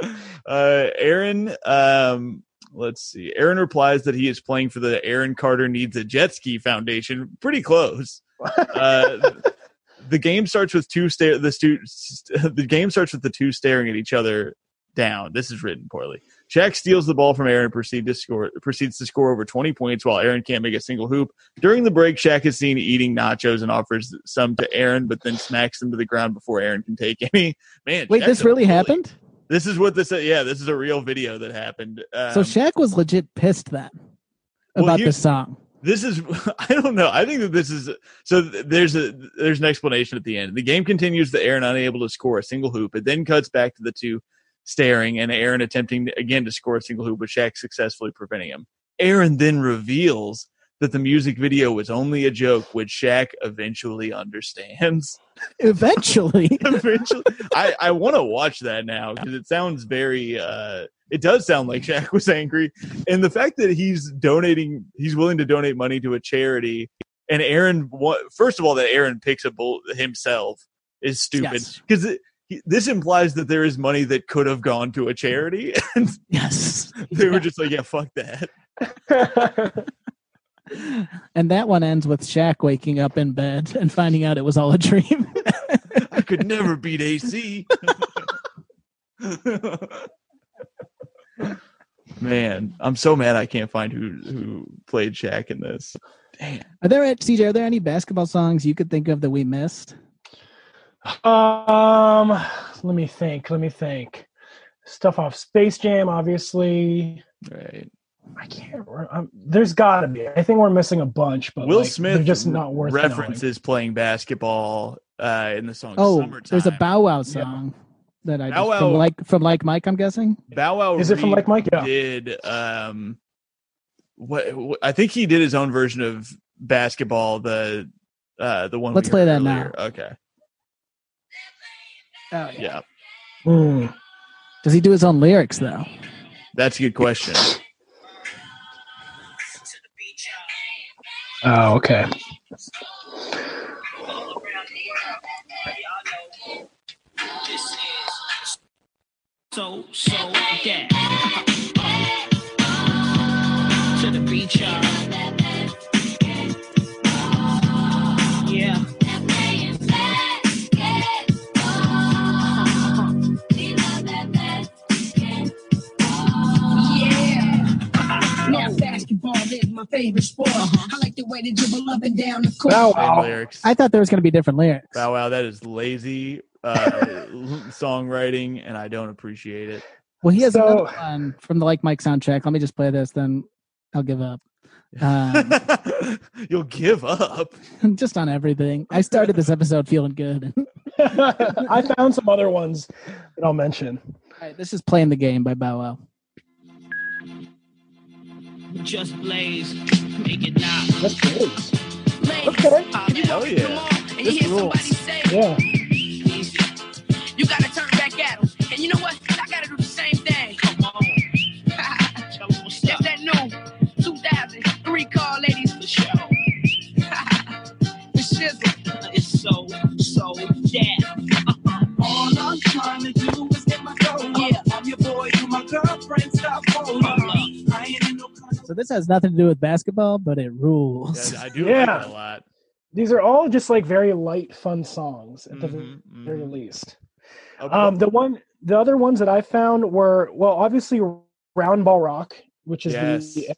(laughs) uh, Aaron, um, let's see. Aaron replies that he is playing for the Aaron Carter Needs a Jet Ski Foundation. Pretty close. (laughs) Uh, the game starts with two stare. The stu- st- the game starts with the two staring at each other down. This is written poorly. Shaq steals the ball from Aaron proceed to score, proceeds to score over 20 points while Aaron can't make a single hoop. During the break, Shaq is seen eating nachos and offers some to Aaron, but then smacks them to the ground before Aaron can take any. (laughs) Man, Wait, Shaq's this really bully. happened? This is what this. Yeah, this is a real video that happened. Um, so Shaq was legit pissed then about here's- this song. this is (laughs) I don't know. I think that this is so. There's a there's an explanation at the end. The game continues. The Aaron unable to score a single hoop. It then cuts back to the two staring and Aaron attempting again to score a single hoop, but Shaq successfully preventing him. Aaron then reveals that the music video was only a joke, which Shaq eventually understands. (laughs) Eventually. (laughs) eventually, I I want to watch that now because it sounds very. uh It does sound like Shaq was angry, and the fact that he's donating, he's willing to donate money to a charity and Aaron. First of all, that Aaron picks a bull himself is stupid Yes. This implies that there is money that could have gone to a charity, (laughs) and Yes. they were just like, "Yeah, fuck that." (laughs) And that one ends with Shaq waking up in bed and finding out it was all a dream. (laughs) I could never beat AC. Man, I'm so mad I can't find who who played Shaq in this. Damn. Are there CJ? Are there any basketball songs you could think of that we missed? Um, let me think. Let me think. Stuff off Space Jam, obviously. Right. I can't. Remember. Um, there's got to be. I think we're missing a bunch, but Will like, Smith they're just not worth knowing. references playing basketball uh, in the song Oh, Summertime. there's a Bow Wow song that I Bow just, from Wow- like from like Mike. I'm guessing. Bow Wow Is it from Like Mike? Yeah. did um what, what I think he did his own version of basketball the uh the one Let's play that earlier. okay Oh yeah Hmm. Does he do his own lyrics though? that's a good question Oh, okay. So, so, yeah. (laughs) to the beach, y'all. Basketball is my favorite sport. I like the way they dribble up and down the court. Bow Wow. lyrics I thought there was going to be different lyrics. Bow Wow that is lazy uh (laughs) songwriting and I don't appreciate it Well, he has So- another one from the Like Mike soundtrack. Let me just play this, then I'll give up. (laughs) Um, you'll give up (laughs) just on everything. I started this episode feeling good. I found some other ones that I'll mention. All right, this is playing the game by Bow Wow. Just blaze. Make it now. That's great. Okay. Uh, okay. Hell yeah. And you hear rules. somebody say, Yeah. you gotta turn back at them. And you know what? I gotta do the same thing. Come on. Tell 'em what's (laughs) It's up. that new 2003 car, ladies. For sure. (laughs) The shizzle. It's so, so, yeah. Uh-uh. All I'm trying to do is get my goal. Yeah. I'm your boy, you my girlfriend, stop holding So this has nothing to do with basketball, but it rules. Yeah, I do (laughs) Yeah. like it a lot These are all just like very light, fun songs at the Mhm, very mhm. least. Uh, Um, the one, the other ones that I found were well, obviously Round Ball Rock, which is Yes. the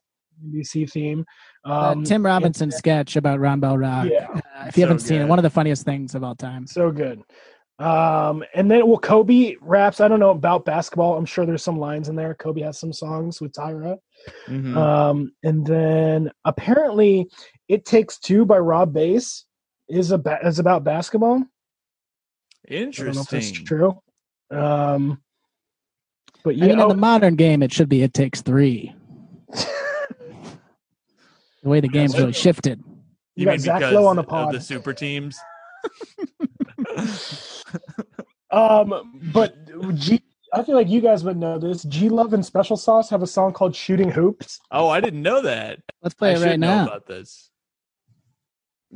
NBC theme. Uh, Um, Tim Robinson sketch about Round Ball Rock. Yeah. Uh, if you So haven't seen it, one of the funniest things of all time. so good. Um, and then well, Kobe raps. I don't know about basketball. I'm sure there's some lines in there. Kobe has some songs with Tyra. Mhm. Um, and then apparently, "It Takes Two by Rob Base is about is about basketball. I don't know if that's interesting true. Um, but I yeah, mean, in oh, the modern game, it should be it takes three. (laughs) The way the game's really shifted. You got mean Zach Lowe on the of pod. the super teams (laughs) (laughs) um, but G, I feel like you guys would know this. G Love and Special Sauce have a song called "Shooting Hoops." oh I didn't know that Let's play I it should right know now. about this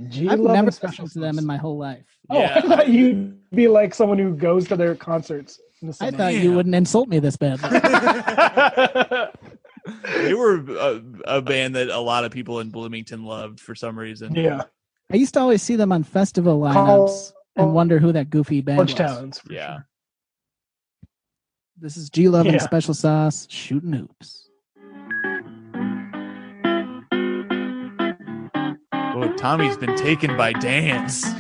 G I've Love never and Special listened to them in my whole life. Oh, I thought you'd be like someone who goes to their concerts. in the I summer. thought you wouldn't insult me this badly. (laughs) they were a, a band that a lot of people in Bloomington loved for some reason. yeah, I used to always see them on festival lineups Call- and wonder who that goofy band Orange was. Towns. Yeah. sure. This is G Love and Yeah. Special Sauce shooting hoops. Oh, Tommy's been taken by dance. (laughs)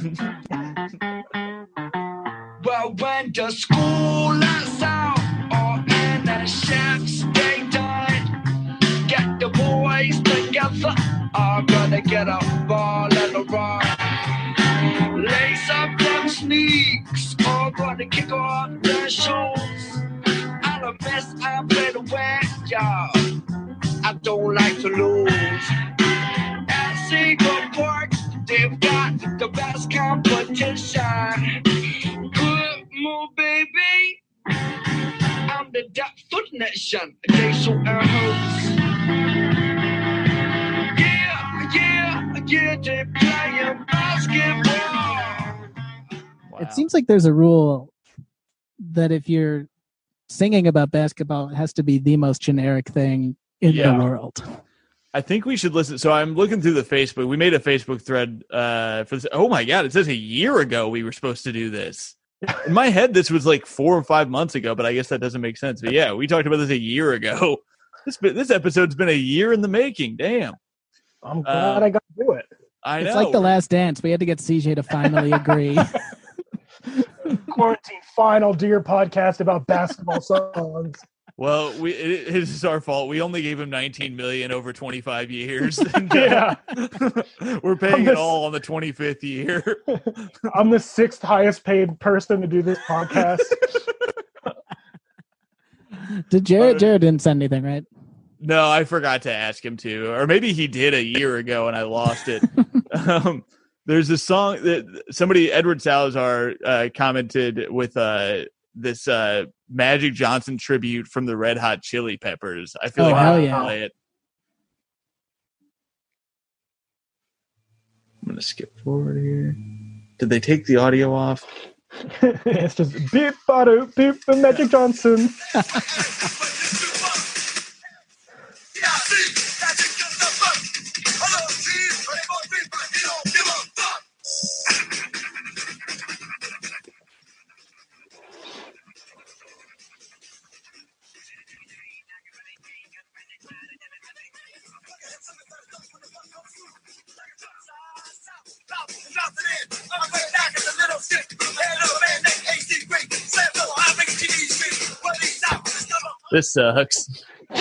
Well, when the school lets out, all in the shacks they done. Get the boys together, I'm gonna get a ball and a run. Lace up them sneaks, all gonna kick off their shoes. Wet, y'all. I don't like to lose. At Seagull Park, they've got the best competition. Good move, baby. I'm the definition. They so air hoops. Yeah, yeah, yeah, they play Wow. It seems like there's a rule that if you're singing about basketball, has to be the most generic thing in Yeah. the world. I think we should listen. So I'm looking through the Facebook. We made a Facebook thread uh, for this. Oh my god! It says a year ago we were supposed to do this. In my head, this was like four or five months ago, but I guess that doesn't make sense. But yeah, we talked about this a year ago. This this episode's been a year in the making. Damn, I'm glad Uh, I got to do it. I it's know. like the last dance. We had to get CJ to finally agree. (laughs) Quarantine final, do your podcast about basketball (laughs) songs. well, we it, it is our fault. We only gave him 19 million over 25 years. (laughs) And, uh, Yeah. (laughs) we're paying I'm it all on the 25th year. I'm the sixth highest paid person to do this podcast. Did Jared? Jared didn't send anything, right? No, I forgot to ask him to, or maybe he did a year ago and I lost it. um, there's a song that somebody Edward Salazar uh, commented with uh, this uh, Magic Johnson tribute from the Red Hot Chili Peppers. I feel Oh, like I should yeah. play it. I'm gonna skip forward here. Did they take the audio off? (laughs) it's just beep, bada, beep, and Magic Johnson. (laughs) (laughs) This sucks. (laughs)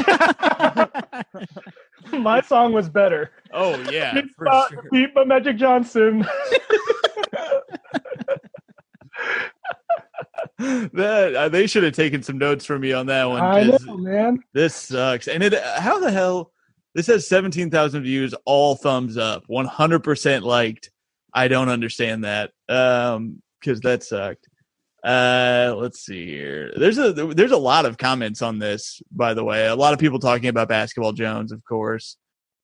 My song was better. Oh yeah, Beep, for ba- sure. beep, and Magic Johnson. (laughs) that uh, they should have taken some notes from me on that one. I 'cause know, man. This sucks. And it how the hell this has 17,000 views, all thumbs up, 100% liked. I don't understand that. Um cuz that sucked. Uh let's see here. There's a there's a lot of comments on this by the way. A lot of people talking about Basketball Jones, of course.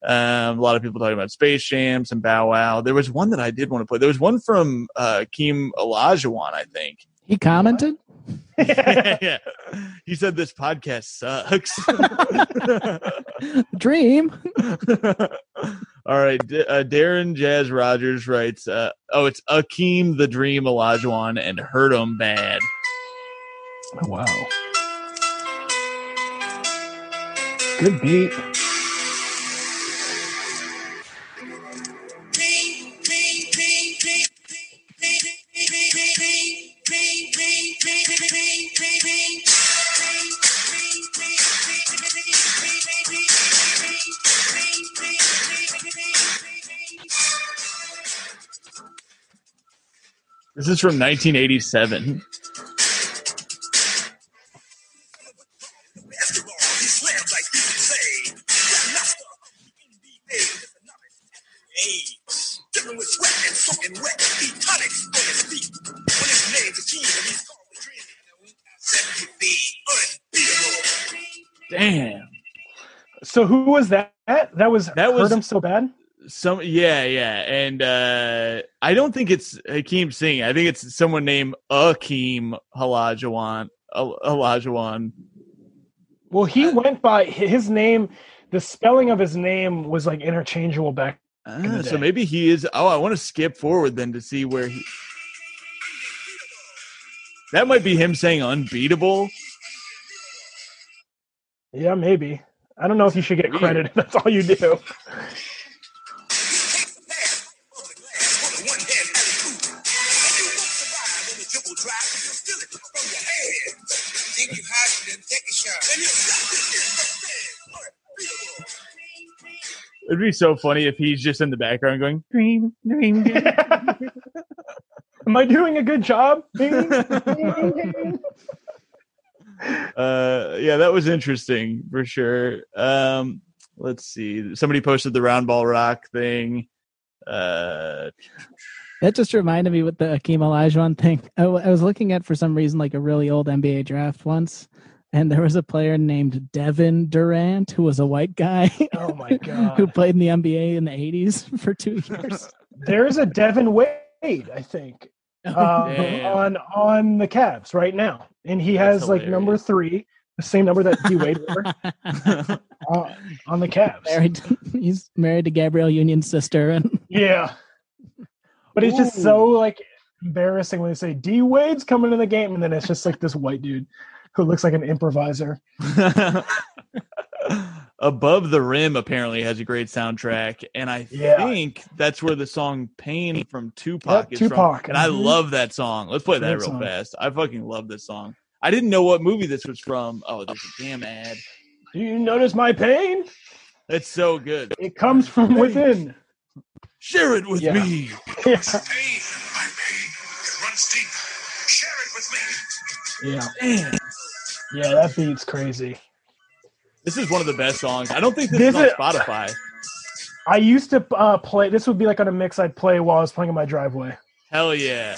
Um a lot of people talking about Space Jam, some Bow Wow. There was one that I did want to play. There was one from uh Keem Olajuwon, I think. He commented. (laughs) yeah. He said this podcast sucks. (laughs) Dream. (laughs) All right. D- uh, Darren Jazz Rogers writes, uh, oh, it's Akeem the Dream Olajuwon and Hurt Him Bad. Wow. Good beat. This is from 1987. Damn. So who was that? That was That was- hurt him so bad. Some yeah, yeah. And uh I don't think it's Hakeem Singh. I think it's someone named Akeem Halajawan. Olajuwon. Well, he went by his name. The spelling of his name was like interchangeable back. The so maybe he is. Oh, I want to skip forward then to see where he. That might be him saying unbeatable. Yeah, maybe. I don't know if you should get credit if (laughs) that's all you do. It'd be so funny if he's just in the background going dream, dream. dream." (laughs) Am I doing a good job? (laughs) uh, yeah, that was interesting for sure. Um, let's see. Somebody posted the round ball rock thing. Uh, That just reminded me with the Akeem Olajuwon thing. I, w- I was looking at for some reason like a really old NBA draft once, and there was a player named Devin Durrant who was a white guy (laughs) oh my (laughs) god. who played in the NBA in the '80s (laughs) for two years. There's a Devin Wade, I think, um, on on the Cavs right now, and he That's has like number three, the same number that D Wade wore uh, on the Cavs. married, he's married to Gabrielle Union's sister, and Yeah, but it's just so like embarrassing when they say D Wade's coming to the game, and then it's just like this white dude who looks like an improviser. (laughs) Above the Rim apparently has a great soundtrack, and I Yeah. think that's where the song "Pain" from Tupac Yep, is Tupac. from. And I Mhm. love that song. Let's play that real song. fast. I fucking love this song. I didn't know what movie this was from. Oh, there's a damn ad. Do you notice my pain? It's so good. It comes from within. Share it with Yeah. me. Yeah. (laughs) Pain, my pain, it runs deep. Share it with me. Yeah. Man, Yeah, that beat's crazy. this is one of the best songs. I don't think this, This is on Spotify. I used to uh, play. This would be like on a mix I'd play while I was playing in my driveway. Hell yeah.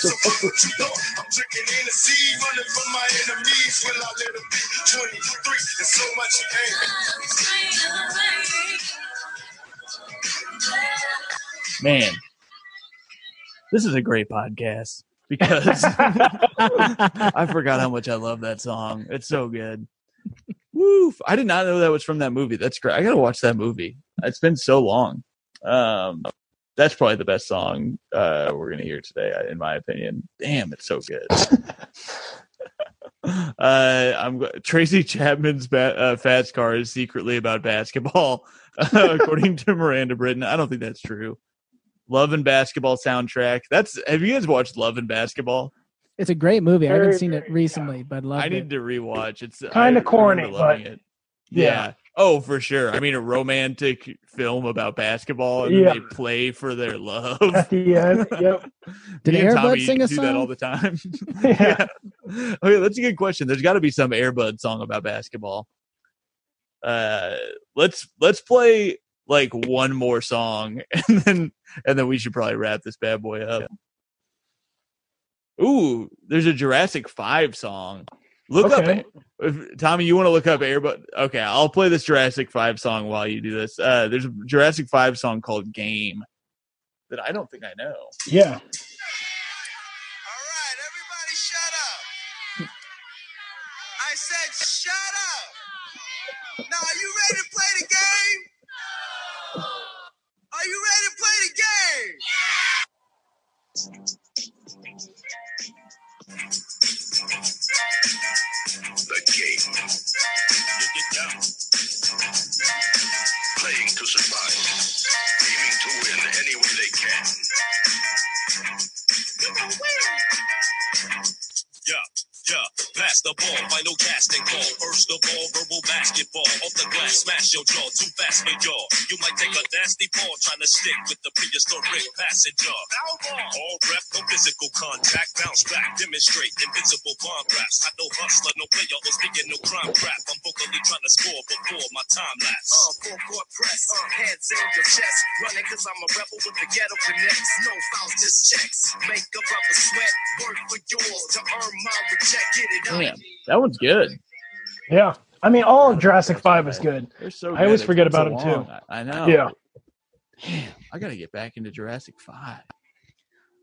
So fuck what you thought. I'm drinking Hennessy, running from my enemies. Will I let them be 23 and so much pain? Man, this is a great podcast because (laughs) I forgot how much I love that song. It's so good. Woof. I did not know that was from that movie. That's great. I gotta watch that movie. It's been so long. Um, that's probably the best song uh, we're gonna hear today, in my opinion. Damn, it's so good. (laughs) (laughs) uh, I'm Tracy Chapman's ba- uh, fast car is secretly about basketball, (laughs) according to Miranda Britton. I don't think that's true. Love and Basketball soundtrack. That's have you guys watched Love and Basketball? It's a great movie. I haven't Very, seen it very, recently, but loved I it. need to rewatch. It's Kinda corny, but- it. Yeah. yeah. Oh, for sure. I mean, a romantic film about basketball, and Yeah. they play for their love. At the end. Yep. (laughs) Did Airbud sing a do that all the time. (laughs) (laughs) Yeah. yeah. Okay, that's a good question. There's got to be some Airbud song about basketball. Uh, let's let's play like one more song, and then and then we should probably wrap this bad boy up. Ooh, there's a Jurassic Five song. Look Okay. up, if, Tommy. You want to look up Airbud? Okay, I'll play this Jurassic Five song while you do this. Uh, there's a Jurassic Five song called "Game" that I don't think I know. Yeah. All right, everybody shut up. I said shut up. Now, are you ready to play the game? Are you ready to play the game? The game. You get down. Playing to survive. Aiming to win any way they can. Yeah, yeah. Pass the ball, final casting call. First of all, verbal basketball. Off the glass, smash your jaw. Too fast for y'all. You might take a nasty ball trying to stick with prehistoric passenger. All rep, no physical contact. Bounce back, demonstrate invincible bomb raps. I no hustler, no player, or speaking no crime crap. I'm vocally trying to score before my time lapse. Uh, full court press, uh, hands in your chest. Running cause I'm a rebel with the ghetto connects. No fouls, just checks. Make a brother sweat. Work for yours to earn my reject. Get it up. Damn, that one's good. Yeah. I mean, all of Jurassic Five is good. They're so I always forget about so about 'em, too. long. I I know. Yeah. Damn, I gotta get back into Jurassic Five.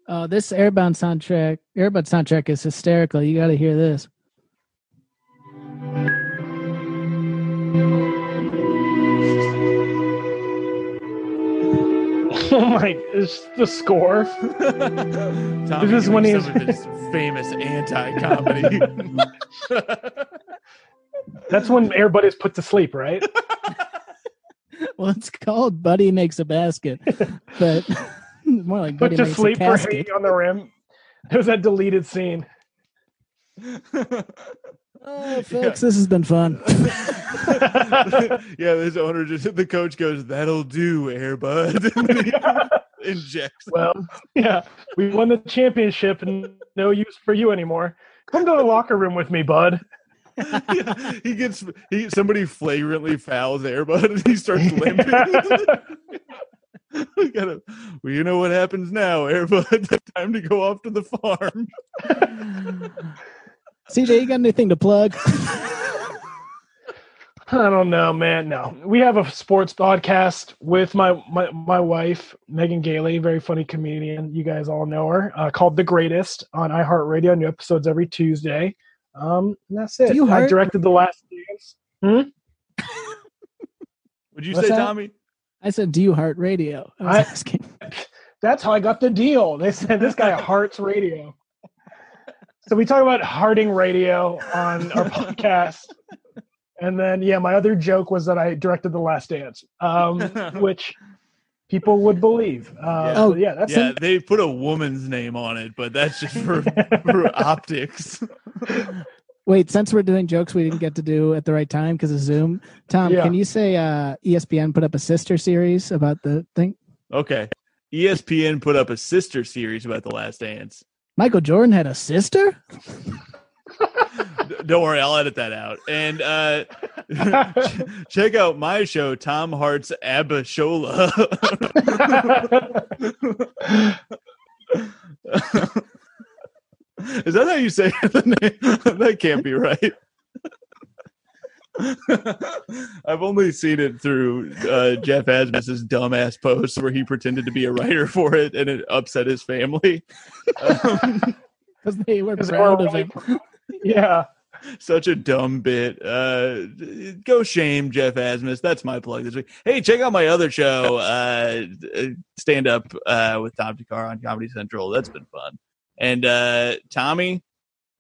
Uh, this Airbound soundtrack, Airbud soundtrack is hysterical. You got to hear this. (laughs) Oh my! It's the score. (laughs) Tommy is when some he's- famous anti-comedy. (laughs) That's when Airbud is put to sleep, right? (laughs) well, it's called Buddy Makes a Basket, but (laughs) more like Put Buddy to Makes a sleep for Casket. hanging on the rim. (laughs) There's that deleted scene. Oh, folks, this has been fun. yeah, this owner just the coach goes, "That'll do, Airbud," and then he injects. Well, yeah, we won the championship and no use for you anymore. Come to the locker room with me, bud. (laughs) he gets he somebody flagrantly fouls Airbud and he starts limping. (laughs) we gotta, well, you know what happens now, Airbud. (laughs) Time to go off to the farm. CJ, you got anything to plug? I don't know, man. No, we have a sports podcast with my my, my wife Megan Gailey, very funny comedian. You guys all know her. Uh, called The Greatest on iHeartRadio. New episodes every Tuesday. Um, and that's it. Do you I heart- directed the last dance. Would you What's say, that? Tommy? I said, "Do you heart radio?" I was I- asking. (laughs) That's how I got the deal. They said this guy hearts radio. So we talk about hearting radio on our (laughs) podcast. And then, yeah, my other joke was that I directed The Last Dance, um, (laughs) which people would believe. Uh, Oh, oh, yeah, that's Yeah, they put a woman's name on it, but that's just for, (laughs) for optics. (laughs) Wait, since we're doing jokes we didn't get to do at the right time because of Zoom, Tom, Yeah. can you say uh, ESPN put up a sister series about the thing? Okay. ESPN put up a sister series about The Last Dance. Michael Jordan had a sister. (laughs) D- Don't worry, I'll edit that out. And uh, (laughs) check out my show, Tom Hart's Abashola. (laughs) Is that how you say (laughs) the name? that can't be right. I've only seen it through uh, Jeff Asmus's dumbass post where he pretended to be a writer for it and it upset his family. Um, Because they were 'Cause proud of him. (laughs) (laughs) yeah. such a dumb bit. Uh, go shame Jeff Asmus. That's my plug this week. Hey, check out my other show, (laughs) uh, stand up uh, with Tom Thakkar on Comedy Central. That's been fun. And uh, Tommy,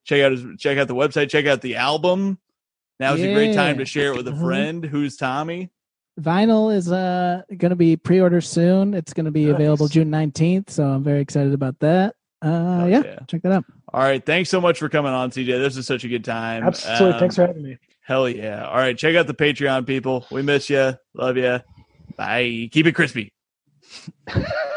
check out his check out the website. Check out the album. Now's a great time to share it with a Mhm. friend. Who's Tommy? Vinyl is uh, going to be pre-order soon. It's going to be available June nineteenth, so I'm very excited about that. Uh, Oh, yeah, yeah. check that out. All right, thanks so much for coming on, CJ. This is such a good time. Absolutely. Um, Thanks for having me. Hell yeah! All right, check out the Patreon people. We miss you. Love you. Bye. Keep it crispy. (laughs)